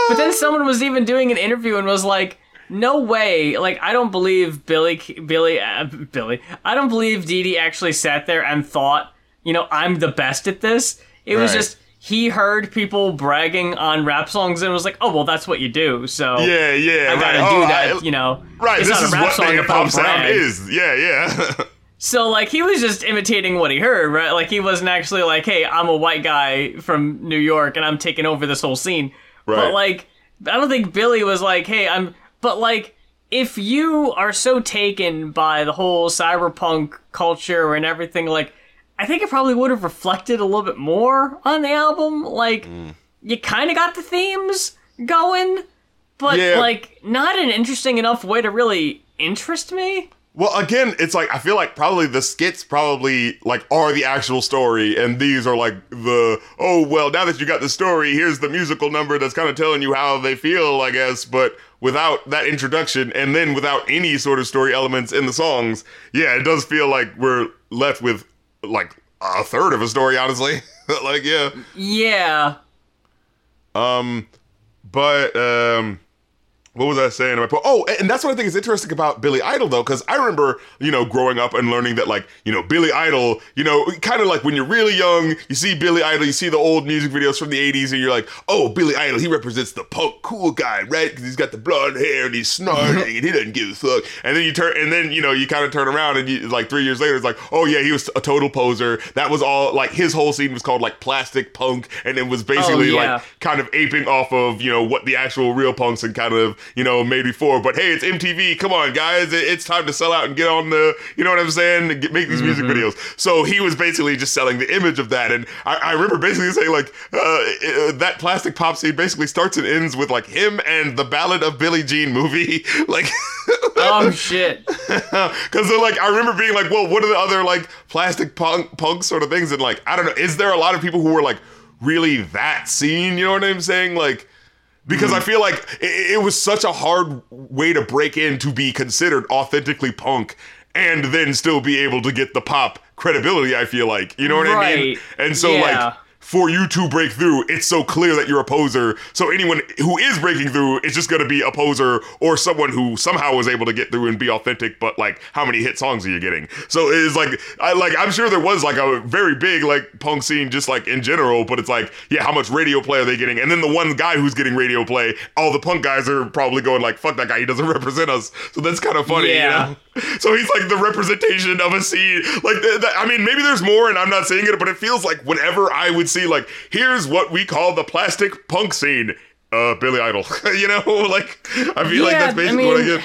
But then someone was even doing an interview and was like, "No way! Like, I don't believe Billy, Billy, uh, Billy. I don't believe Dee Dee actually sat there and thought, you know, I'm the best at this. It was just he heard people bragging on rap songs and was like, oh well, that's what you do. So yeah, yeah. I gotta right. do Oh, that. I- you know, Right, It's this not is a rap what the song hip about hop sound brag. is. Yeah, yeah. So like he was just imitating what he heard, right? Like he wasn't actually like, "Hey, I'm a white guy from New York and I'm taking over this whole scene." Right. But like I don't think Billy was like, "Hey, I'm but like if you are so taken by the whole cyberpunk culture and everything like I think it probably would have reflected a little bit more on the album. Like Mm. you kind of got the themes going, but Yeah. like not an interesting enough way to really interest me. Well, again, it's like I feel like probably the skits probably like are the actual story, and these are like the oh well. Now that you got the story, here's the musical number that's kind of telling you how they feel, I guess. But without that introduction, and then without any sort of story elements in the songs, yeah, it does feel like we're left with like a third of a story, honestly. like yeah, Yeah. um, but um, what was I saying? Oh, and that's what I think is interesting about Billy Idol, though, because I remember, you know, growing up and learning that, like, you know, Billy Idol, you know, kind of like when you're really young, you see Billy Idol, you see the old music videos from the 80s, and you're like, oh, Billy Idol, he represents the punk cool guy, right? Because he's got the blonde hair and he's snorting and he doesn't give a fuck. And then you turn, and then, you know, you kind of turn around and you, like, three years later, it's like, oh, yeah, he was a total poser. That was all, like, his whole scene was called, like, plastic punk, and it was oh, basically, yeah. like, kind of aping off of you know what the actual real punks and kind of you know made before. But hey, it's MTV. Come on, guys, it's time to sell out and get on the you know what I'm saying? Get, make these music videos. So he was basically just selling the image of that, and I, I remember basically saying like uh, uh, that plastic pop scene basically starts and ends with like him and the Ballad of Billie Jean movie, like. Oh shit. Because they're like, I remember being like, well, what are the other like plastic punk punk sort of things? And like, I don't know, is there a lot of people who were like really that scene? You know what I'm saying? Like, because hmm. I feel like it, it was such a hard way to break in to be considered authentically punk and then still be able to get the pop credibility. I feel like, you know what I mean? And so Yeah. like for you to break through, it's so clear that you're a poser. So anyone who is breaking through is just gonna be a poser or someone who somehow was able to get through and be authentic. But like, how many hit songs are you getting? So it's like, I like, I'm sure there was like a very big like punk scene just like in general. But it's like, yeah, how much radio play are they getting? And then the one guy who's getting radio play, all the punk guys are probably going like, fuck that guy, he doesn't represent us. So that's kind of funny, Yeah. you know? So he's like the representation of a scene. Like, th- th- I mean, maybe there's more, and I'm not saying it, but it feels like whenever I would see, like, here's what we call the plastic punk scene. uh, Billy Idol. you know, like I feel like Yeah, that's I basically what I get.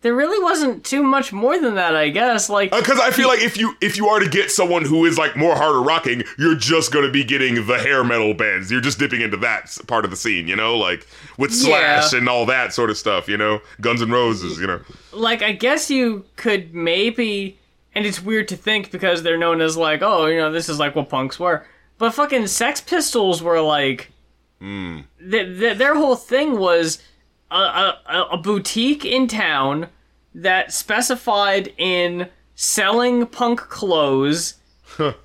There really wasn't too much more than that, I guess. Like, Because I feel like if you if you are to get someone who is like more harder rocking, you're just gonna be getting the hair metal bands. You're just dipping into that part of the scene, you know, like with Yeah. Slash and all that sort of stuff, you know, Guns and Roses, you know. like I guess you could maybe, and it's weird to think because they're known as like, oh, you know, this is like what punks were. But fucking Sex Pistols were like, hmm. th- th- their whole thing was a, a, a- boutique in town that specified in selling punk clothes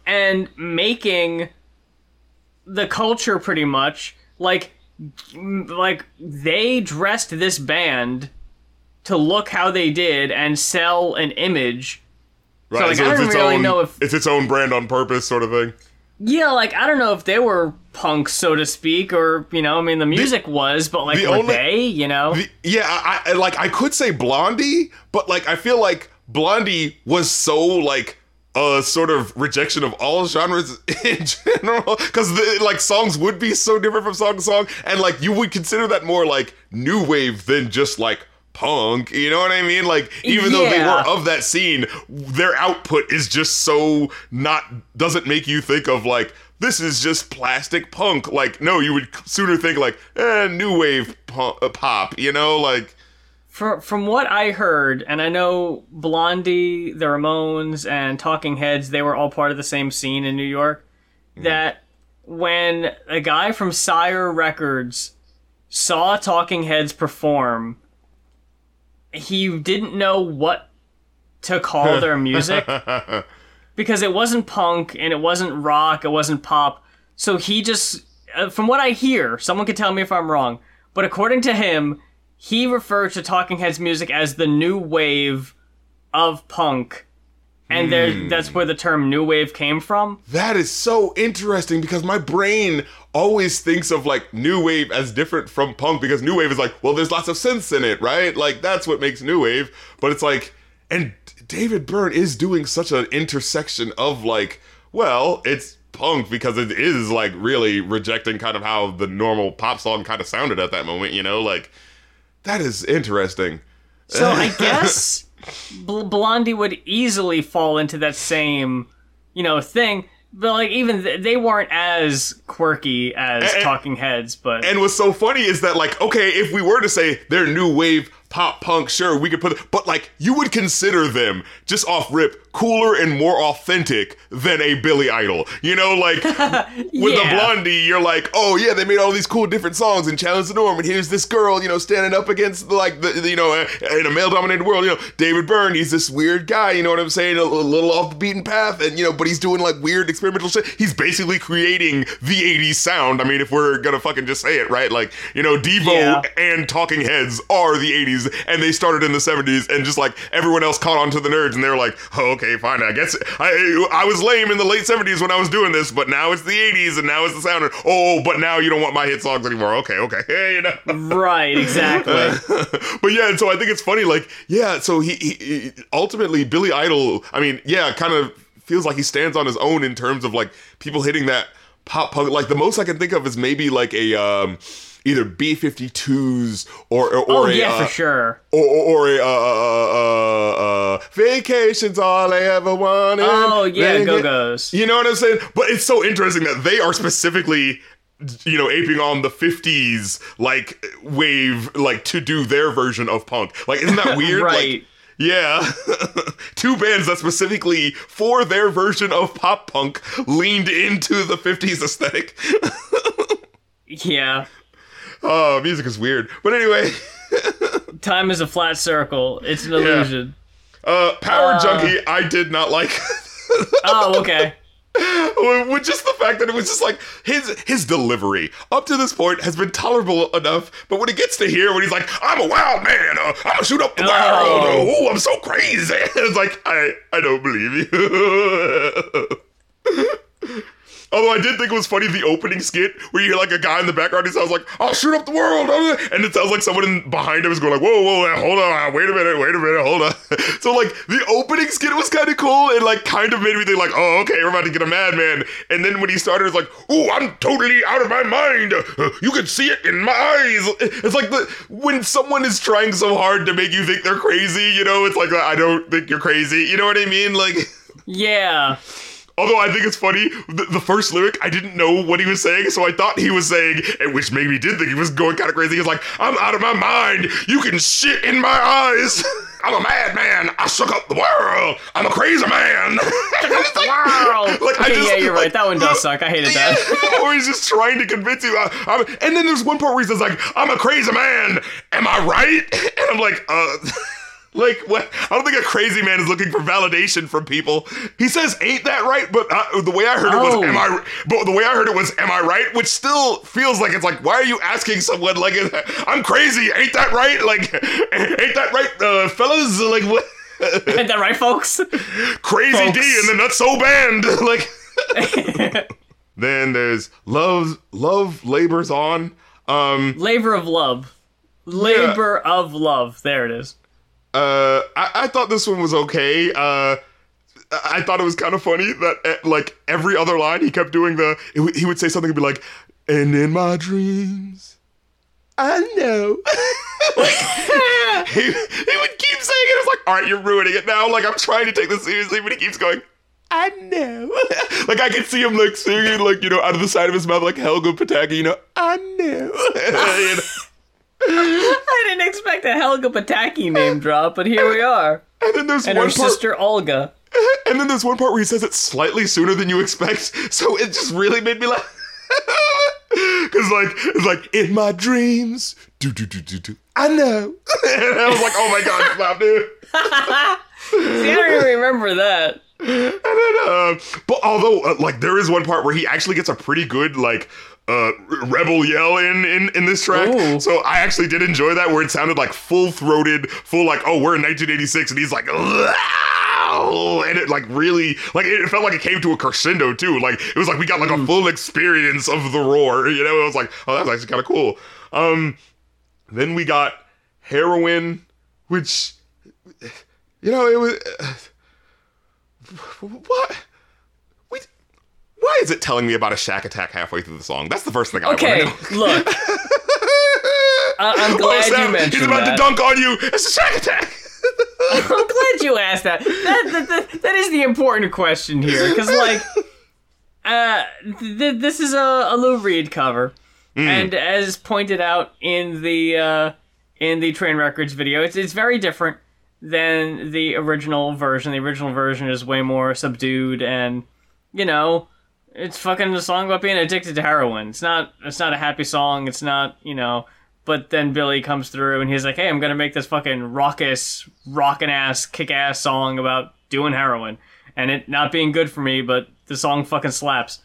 and making the culture pretty much like like they dressed this band to look how they did and sell an image. Right. like, I it's don't its really own know if- it's its own brand on purpose, sort of thing. Yeah, like I don't know if they were punks, so to speak, or you know, I mean, the music was, but like, the were only- they? You know, The- yeah, I, I like I could say Blondie, but like I feel like Blondie was so like a sort of rejection of all genres in general because like songs would be so different from song to song, and like you would consider that more like new wave than just like punk. You know what I mean? Like even though they were of that scene, their output is just so not doesn't make you think of like. This is just plastic punk. Like, no, you would sooner think like, eh, new wave uh, pop. You know, like, from from what I heard, and I know Blondie, the Ramones, and Talking Heads, they were all part of the same scene in New York. That when a guy from Sire Records saw Talking Heads perform, he didn't know what to call their music because it wasn't punk and it wasn't rock, it wasn't pop. So he just, uh, from what I hear, someone could tell me if I'm wrong, but according to him, he referred to Talking Heads music as the new wave of punk. And there, hmm. that's where the term new wave came from. That is so interesting because my brain always thinks of like new wave as different from punk because new wave is like, well, there's lots of synths in it, right? Like that's what makes new wave. But it's like, and David Byrne is doing such an intersection of like, well, it's punk because it is like really rejecting kind of how the normal pop song kind of sounded at that moment, you know? Like, that is interesting. So I guess Bl- Blondie would easily fall into that same, you know, thing. But like even th- they weren't as quirky as And- Talking Heads, but And what's so funny is that, like, okay, if we were to say they're new wave pop punk, sure, we could put, but like, you would consider them just off rip cooler and more authentic than a Billy Idol. You know, like with the Blondie, you're like, oh yeah, they made all these cool different songs and challenged the norm, and here's this girl, you know, standing up against like the, the- you know, uh, in a male-dominated world, you know, David Byrne, he's this weird guy, you know what I'm saying, a, a little off the beaten path, and you know, but he's doing like weird experimental shit. He's basically creating the '80s sound. I mean, if we're gonna fucking just say it, right? Like, you know, Devo Yeah. and Talking Heads are the 80s, and they started in the 70s, and just like everyone else caught on to the nerds, and they were like, oh, okay, fine, I guess I I was lame in the late 70s when I was doing this, but now it's the 80s, and now it's the sound. Oh, but now you don't want my hit songs anymore. Okay, okay, hey, you know. right, exactly. but yeah, and so I think it's funny, like, yeah, so he, he, he ultimately Billy Idol, I mean, yeah, kind of feels like he stands on his own in terms of like people hitting that pop punk. Like the most I can think of is maybe like a um either B52s or or, or oh a, yeah, uh, for sure. or, or, or a uh, uh, uh, uh, vacation's all I ever wanted. Oh yeah, Go Go's. You know what I'm saying? But it's so interesting that they are specifically, you know, aping on the 50s like wave, like to do their version of punk. Like, isn't that weird? Right. Like, yeah. Two bands that specifically for their version of pop punk leaned into the 50s aesthetic. Yeah, oh, music is weird. But anyway, time is a flat circle. It's an illusion. uh, Power Junkie, I did not like. Oh, okay. with just the fact that it was just like his his delivery up to this point has been tolerable enough, but when it gets to here, when he's like, "I'm a wild man, uh, I'm gonna shoot up the world, Oh. oh, I'm so crazy," it's like I I don't believe you. Although I did think it was funny the opening skit where you hear like a guy in the background. He sounds like, "I'll shoot up the world," and it sounds like someone in, behind him is going like, "Whoa, whoa, hold on, wait a minute, wait a minute, hold on." so like the opening skit was kind of cool and like kind of made me think like, "Oh, okay, we're about to get a madman." And then when he started, it's like, "Oh, I'm totally out of my mind. You can see it in my eyes." It's like the when someone is trying so hard to make you think they're crazy, you know, it's like I don't think you're crazy. You know what I mean? Like. Yeah. Although I think it's funny, the, the first lyric, I didn't know what he was saying, so I thought he was saying, and which made me did think he was going kind of crazy. He was like, I'm out of my mind. You can shit in my eyes. I'm a madman. I shook up the world. I'm a crazy man. Wow. Like, I okay, just- yeah, you're right. like, That one does suck. I hated that. or he's just trying to convince you. I, I'm, and then there's one part where he says like, "I'm a crazy man. Am I right?" And I'm like, uh. Like what? I don't think a crazy man is looking for validation from people. He says, "Ain't that right?" But uh, the way I heard it was, Oh. "Am I?" But the way I heard it was, "Am I right?" Which still feels like it's like, why are you asking someone like, "I'm crazy"? Ain't that right? Like, ain't that right, uh, fellas? Like what? Ain't that right, folks? Crazy Folks. D and the Nutso Band. Like. then there's love. Love labors on. Um. Labor of love. Labor of love. There it is. Uh, I, I thought this one was okay. Uh, I thought it was kind of funny that uh, like every other line he kept doing the he would say something and be like, and in my dreams, I know. he, he would keep saying it. It's like, all right, you're ruining it now. Like I'm trying to take this seriously, but he keeps going. I know. like I could see him like singing like you know out of the side of his mouth like Helga Pataki. You know, I know. I didn't expect a Helga Pataki name drop, but here we are. And then there's And one her part. sister Olga. And then there's one part where he says it slightly sooner than you expect, so it just really made me laugh. Cause like it's like in my dreams, do do do do do. I know. and I was like, oh my god, stop, dude. See, I don't even remember that. And then, uh, but although uh, like there is one part where he actually gets a pretty good like uh rebel yell in in in this track. Ooh. So I actually did enjoy that where it sounded like full throated, full like oh we're in 1986 and he's like. "Wow," And it like really like it felt like it came to a crescendo too. Like it was like we got like a full experience of the roar. You know, it was like oh that's actually kind of cool. Um, then we got heroin, which you know it was. what? Why is it telling me about a shack attack halfway through the song? That's the first thing I Okay, want to know. look. I- I'm Oh, glad snap, you mentioned that. He's about that. to dunk on you. It's a shack attack. I'm glad you asked that. That, that, that, that is the important question here, because like, uh, th- this is a, a Lou Reed cover, and as pointed out in the uh, in the Trainwreckords video, it's it's very different than the original version. The original version is way more subdued, and you know, it's fucking a song about being addicted to heroin. It's not it's not a happy song. It's not you know. But then Billy comes through and he's like, "Hey, I'm gonna make this fucking raucous, rockin' ass, kick ass song about doing heroin and it not being good for me, but the song fucking slaps."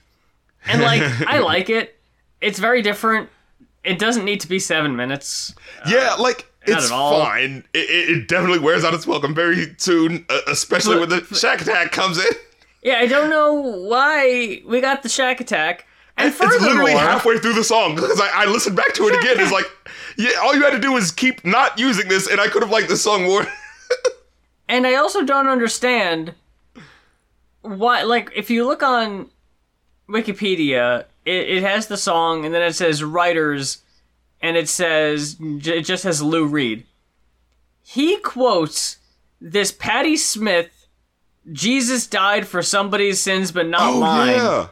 And like, I like it. It's very different. It doesn't need to be seven minutes. yeah, like it's fine. It, it, it definitely wears out its welcome very soon, uh, especially when the shack attack comes in. Yeah, I don't know why we got the Shack Attack. And It's literally halfway through the song because I, I listened back to it again. It's like, yeah, all you had to do was keep not using this, and I could have liked this song more. And I also don't understand why. Like, if you look on Wikipedia, it, it has the song, and then it says writers, and it says it just has Lou Reed. He quotes this Patti Smith, "Jesus died for somebody's sins, but not Oh, mine."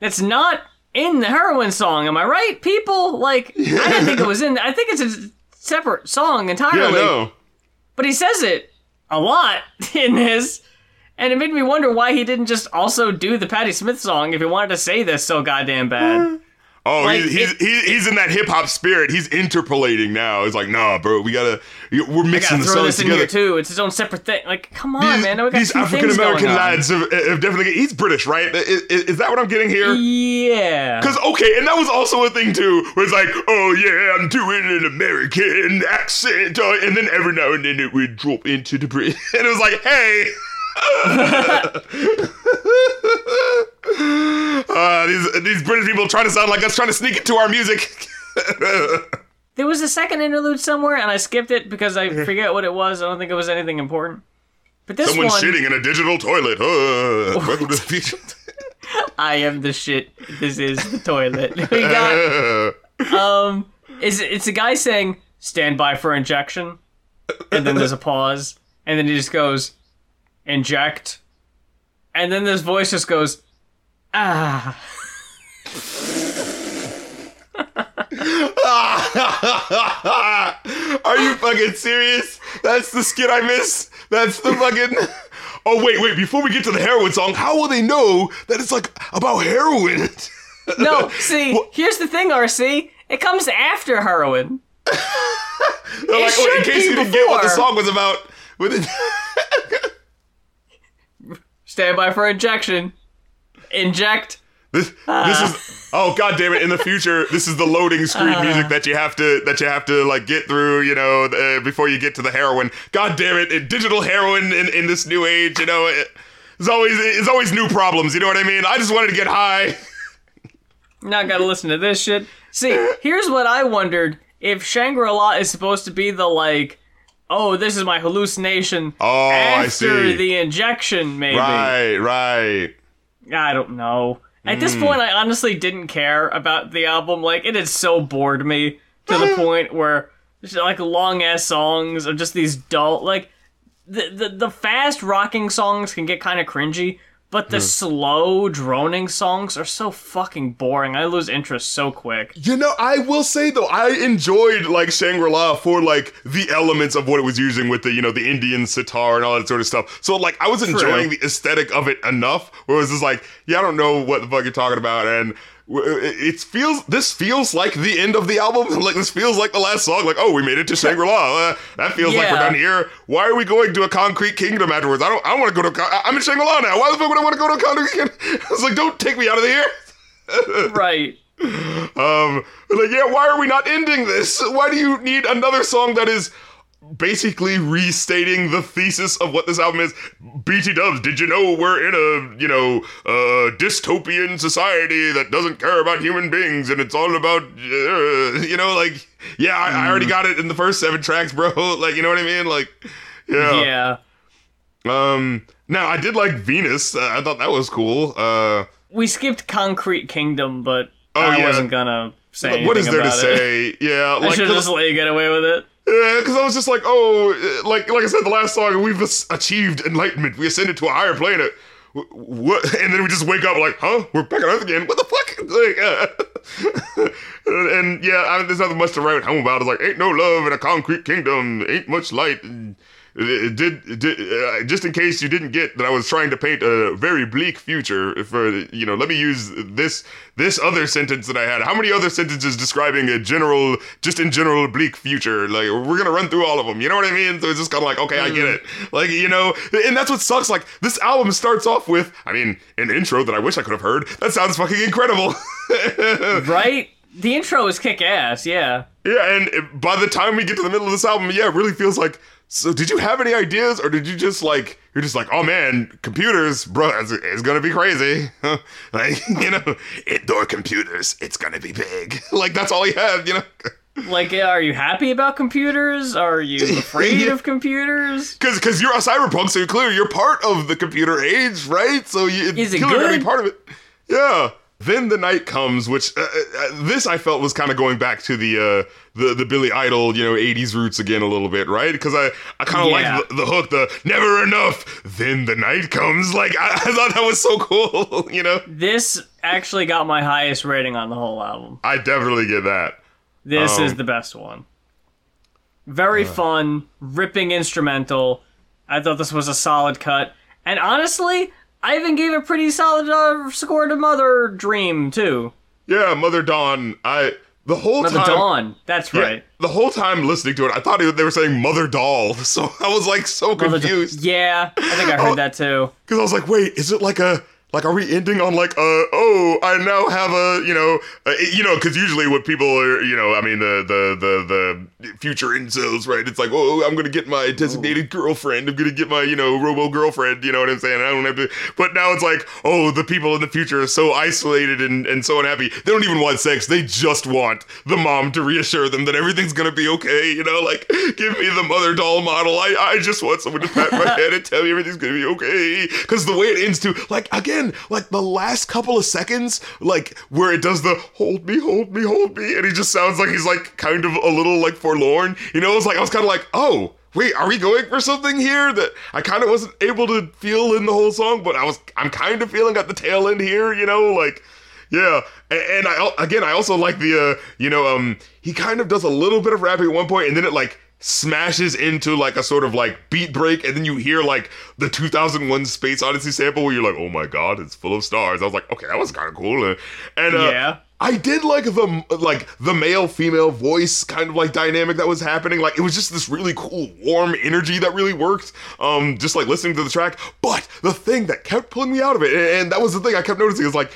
That's not in the heroin song. Am I right, people? Like, I didn't think it was in. I think it's a separate song entirely yeah, no. but he says it a lot in this and it made me wonder why he didn't just also do the Patti Smith song if he wanted to say this so goddamn bad. Oh, Like, he's, he's, it- he- he's in that hip hop spirit. He's interpolating now. He's like, nah, bro, we gotta, we're mixing the songs this together. too. It's his own separate thing. Like, come on, These, man. We got these African American lads have, have definitely. He's British, right? Is, is- that what I'm getting here? Yeah. Because okay, and that was also a thing too, where it's like, oh yeah, I'm doing an American accent, uh, and then every now and then it would drop into the Brit, and it was like, hey. uh, these these British people trying to sound like us, trying to sneak into our music. There was a second interlude somewhere, and I skipped it because I forget what it was. I don't think it was anything important. But this Someone's one, shitting in a digital toilet. Uh, welcome to the future. I am the shit. This is the toilet. We got um, is it's a guy saying stand by for injection, and then there's a pause, and then he just goes inject, and then this voice just goes ah. Are you fucking serious? That's the skit I miss. That's the fucking. Oh wait, wait! Before we get to the heroin song, how will they know that it's like about heroin? No, see, here's the thing, RC. It comes after heroin. They're like, oh, in case you didn't get what the song was about. With it. Stand by for injection. Inject. This, this is oh god damn it! In the future, this is the loading screen music that you have to that you have to like get through, you know, uh, before you get to the heroin. God damn it! it digital heroin in, in this new age, you know, it, it's always it's always new problems. You know what I mean? I just wanted to get high. Now I gotta listen to this shit. See, here's what I wondered: if Shangri-La is supposed to be the like, oh, this is my hallucination Oh, I after see. the injection, maybe. Right, right. I don't know. At this Hmm. point, I honestly didn't care about the album. Like, it had so bored me to the point where just like long ass songs of just these dull, like the the, the fast rocking songs can get kind of cringy. But the hmm. slow droning songs are so fucking boring. I lose interest so quick. You know, I will say though, I enjoyed like Shangri La for like the elements of what it was using with the you know the Indian sitar and all that sort of stuff. So like, I was enjoying the aesthetic of it enough. Where it was just like, yeah, I don't know what the fuck you're talking about, and it it feels this feels like the end of the album. Like this feels like the last song. Like, oh, we made it to Shangri La. Uh, that feels like we're done here. Why are we going to a concrete kingdom afterwards? I don't. I want to go to. Con- I'm in Shangri La now. Why the fuck would I want to go to a concrete kingdom? I was like, don't take me out of here. right. Um, like, yeah, why are we not ending this? Why do you need another song that is basically restating the thesis of what this album is? BT Dubs, did you know we're in a, you know, uh, dystopian society that doesn't care about human beings and it's all about, uh, you know, like, yeah, I, I already got it in the first seven tracks, bro. Like, you know what I mean? Like, yeah. Yeah. Um, now I did like Venus. Uh, I thought that was cool. Uh, We skipped Concrete Kingdom, but Oh, I yeah. wasn't gonna say anything what is there to it. say? Yeah, I like, should 'cause- just let you get away with it. Uh, yeah, because I was just like, oh, uh, like like I said, the last song, we've achieved enlightenment. We ascended to a higher planet. Uh, what? And then we just wake up like, huh? We're back on Earth again. What the fuck? Like, uh, and, yeah, I there's nothing much to write home about. It's like, ain't no love in a concrete kingdom. Ain't much light. And It, did, it did uh, just in case you didn't get that I was trying to paint a very bleak future for you know let me use this this other sentence that I had how many other sentences describing a general just in general bleak future like we're gonna run through all of them you know what I mean so it's just kind of like okay I get it like you know and that's what sucks like this album starts off with I mean an intro that I wish I could have heard that sounds fucking incredible Right? The intro is kick ass, yeah. Yeah, and by the time we get to the middle of this album, yeah, it really feels like. So, did you have any ideas, or did you just like you're just like, oh man, computers, bro, it's, it's gonna be crazy, like you know, indoor computers, it's gonna be big. like that's all you have, you know. Like, are you happy about computers? Are you afraid Yeah. of computers? Because because you're a cyberpunk, so you're clear you're part of the computer age, right? So you, Is it clearly gonna be part of it. Yeah. Then the night comes, which uh, uh, this I felt was kind of going back to the uh, the the Billy Idol, you know, '80s roots again a little bit, right? Because I I kind of Yeah. like the, the hook, the never enough. Then the night comes, like I, I thought that was so cool, you know. This actually got my highest rating on the whole album. I definitely get that. This is Um, the best one. Very fun, ripping instrumental. I thought this was a solid cut. And honestly, I even gave a pretty solid uh, score to Mother Dream, too. Yeah, Mother Dawn. I the whole Mother time. Dawn. That's Yeah, right. The whole time listening to it, I thought they were saying Mother Doll, so I was like so Mother Da- confused. yeah, I think I heard that too. Because I was like, wait, is it like a like, are we ending on like, uh, oh, I now have a, you know, uh, you know, because usually what people are, you know, I mean, the the the the future incels, right? It's like, oh, I'm gonna get my designated girlfriend. I'm gonna get my, you know, robo girlfriend. You know what I'm saying? I don't have to. But now it's like, oh, the people in the future are so isolated and and so unhappy. They don't even want sex. They just want the mom to reassure them that everything's gonna be okay. You know, like, give me the mother doll model. I I just want someone to pat my head and tell me everything's gonna be okay. Because the way it ends too, like again, like the last couple of seconds, like where it does the hold me, hold me, hold me, and he just sounds like he's like kind of a little like forlorn. You know, it's like I was kind of like, oh. Wait, are we going for something here that I kind of wasn't able to feel in the whole song, but I was, I'm kind of feeling at the tail end here, you know, like, yeah, and, and I again I also like the uh, you know um he kind of does a little bit of rapping at one point and then it like smashes into like a sort of like beat break and then you hear like the 2001 Space Odyssey sample where you're like oh my god it's full of stars. I was like okay that was kind of cool and, and uh, Yeah. I did like the like the male female voice kind of like dynamic that was happening. Like it was just this really cool warm energy that really worked. Um, just like listening to the track. But the thing that kept pulling me out of it, and, and that was the thing I kept noticing, is like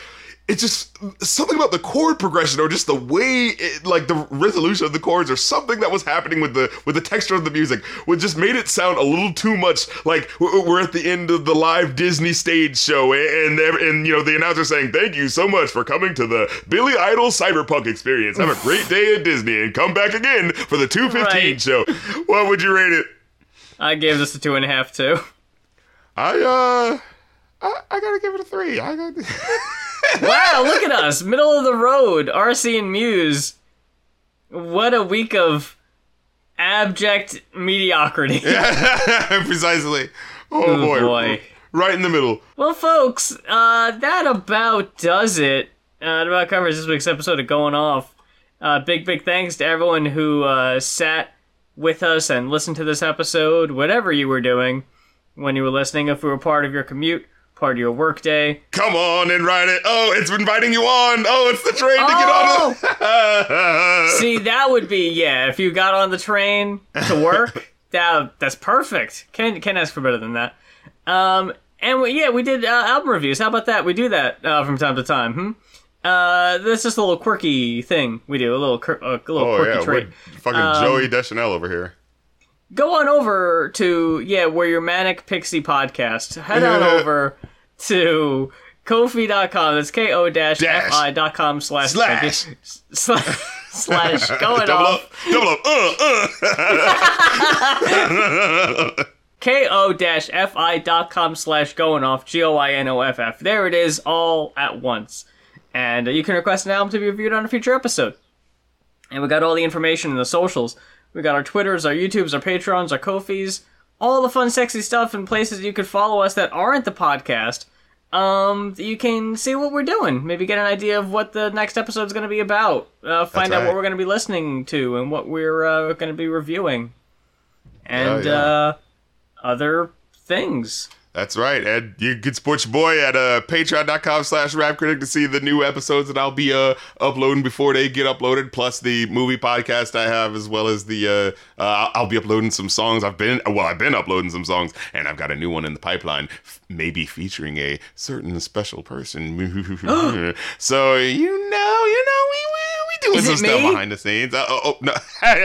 it's just something about the chord progression or just the way it, like the resolution of the chords or something that was happening with the with the texture of the music which just made it sound a little too much like we're at the end of the live Disney stage show and and, and you know the announcer saying thank you so much for coming to the Billy Idol Cyberpunk experience have a great day at Disney and come back again for the 215 Right. show what would you rate it I gave this a two and a half too. I uh I, I gotta give it a three I got Wow, look at us, middle of the road, RC and Muse. What a week of abject mediocrity. precisely oh, boy. boy. right in the middle Well, folks, uh, that about does it. Uh, that about covers this week's episode of Going Off. Uh, big, big thanks to everyone who uh, sat with us and listened to this episode, whatever you were doing when you were listening, if we were part of your commute, part of your workday. Come on and ride it. Oh, it's inviting you on. Oh, it's the train to Oh! get on. See, that would be, yeah, if you got on the train to work, that that's perfect. Can't, can't ask for better than that. Um, and we, yeah, we did uh, album reviews. How about that? We do that uh, from time to time. Hmm? Uh, that's just a little quirky thing we do. A little, quir- a little oh quirky yeah, trait. we're fucking Um, Zooey Deschanel over here. Go on over to yeah, where your manic pixie podcast. Head on over to Ko-fi.com. That's K O dash F I dot com slash Slash. slash slash going Double off. up, double up. Uh, uh. ko-fi.com slash going off g-o-i-n-o-f-f there it is all at once and you can request an album to be reviewed on a future episode and we got all the information in the socials we got our twitters our youtubes our patreons our kofis all the fun sexy stuff and places you could follow us that aren't the podcast um, you can see what we're doing. Maybe get an idea of what the next episode's going to be about. Uh, find out right. what we're going to be listening to and what we're uh, going to be reviewing, and yeah. uh, other things. That's right, And You can support your boy at uh, patreon.com slash rapcritic to see the new episodes that I'll be uh, uploading before they get uploaded, plus the movie podcast I have, as well as the, uh, uh, I'll be uploading some songs. I've been, well, I've been uploading some songs, and I've got a new one in the pipeline, f- maybe featuring a certain special person. so, you know, you know, we, we doing Is some it stuff me? behind the scenes. Uh, oh, oh, no. yeah,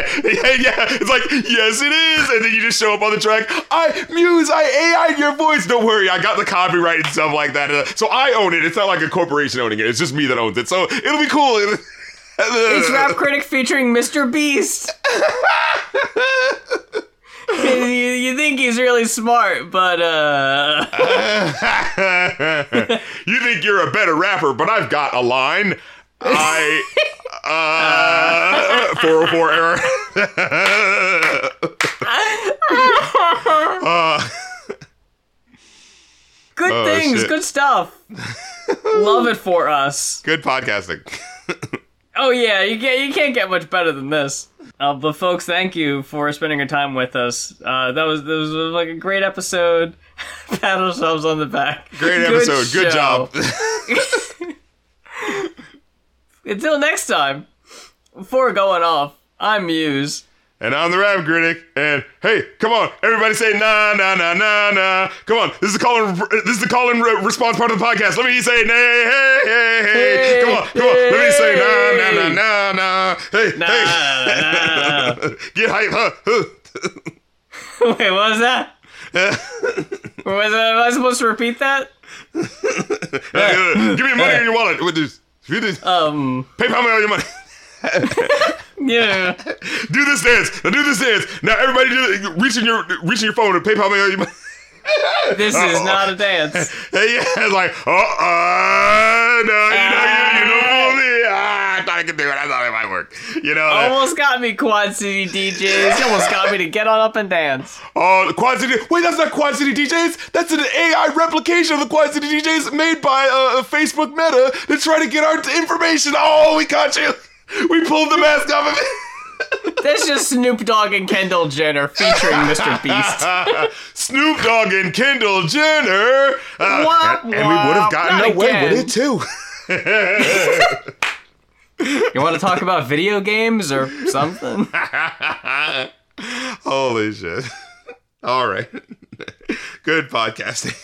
yeah. It's like, yes, it is. And then you just show up on the track. I, Muse, I AI'd your voice. Don't worry. I got the copyright and stuff like that. Uh, So I own it. It's not like a corporation owning it. It's just me that owns it. So it'll be cool. It's Rap Critic featuring Mr. Beast. you, you think he's really smart, but uh, you think you're a better rapper, but I've got a line. I uh 404 error. uh, good Oh, things, shit. good stuff. Love it for us. good podcasting. Oh yeah, you can't you can't get much better than this. Uh, but folks, thank you for spending your time with us. Uh, that was that was like a great episode. Pat ourselves on the back. Great episode. Good show. job. Until next time, before going off, I'm Muse. And I'm the rap critic. And hey, come on, everybody say nah, nah, nah, nah, nah. Come on, this is the call and this is the call and re- response part of the podcast. Let me say nay, hey, hey, hey. Hey, come on, come on. Let me say nah, nah, hey. nah, nah, nah. Hey, Nah, hey. Get hype, huh? Wait, what was that? was that? Am I supposed to repeat that? Give me money in your wallet. What is? Um. PayPal me all your money. Yeah. Do this dance. Now do this dance. Now everybody do reaching your reaching your phone and PayPal me all your money. This is not a dance. Hey, yeah, it's like, uh, uh, no, you know, you, you don't fool me. Ah, I thought I could do it. I thought it might work. You know, that- Almost got me, Quad City DJs. You almost got me to get on up and dance. Oh, the Quad City. Wait, that's not Quad City DJs. That's an AI replication of the Quad City DJs made by uh, Facebook Meta to try to get our information. Oh, we caught you. We pulled the mask off of it. That's just Snoop Dogg and Kendall Jenner featuring Mr. Beast. Snoop Dogg and Kendall Jenner. Uh, and, and we would have gotten away again. with it too. You want to talk about video games or something? Holy shit. All right. Good podcasting.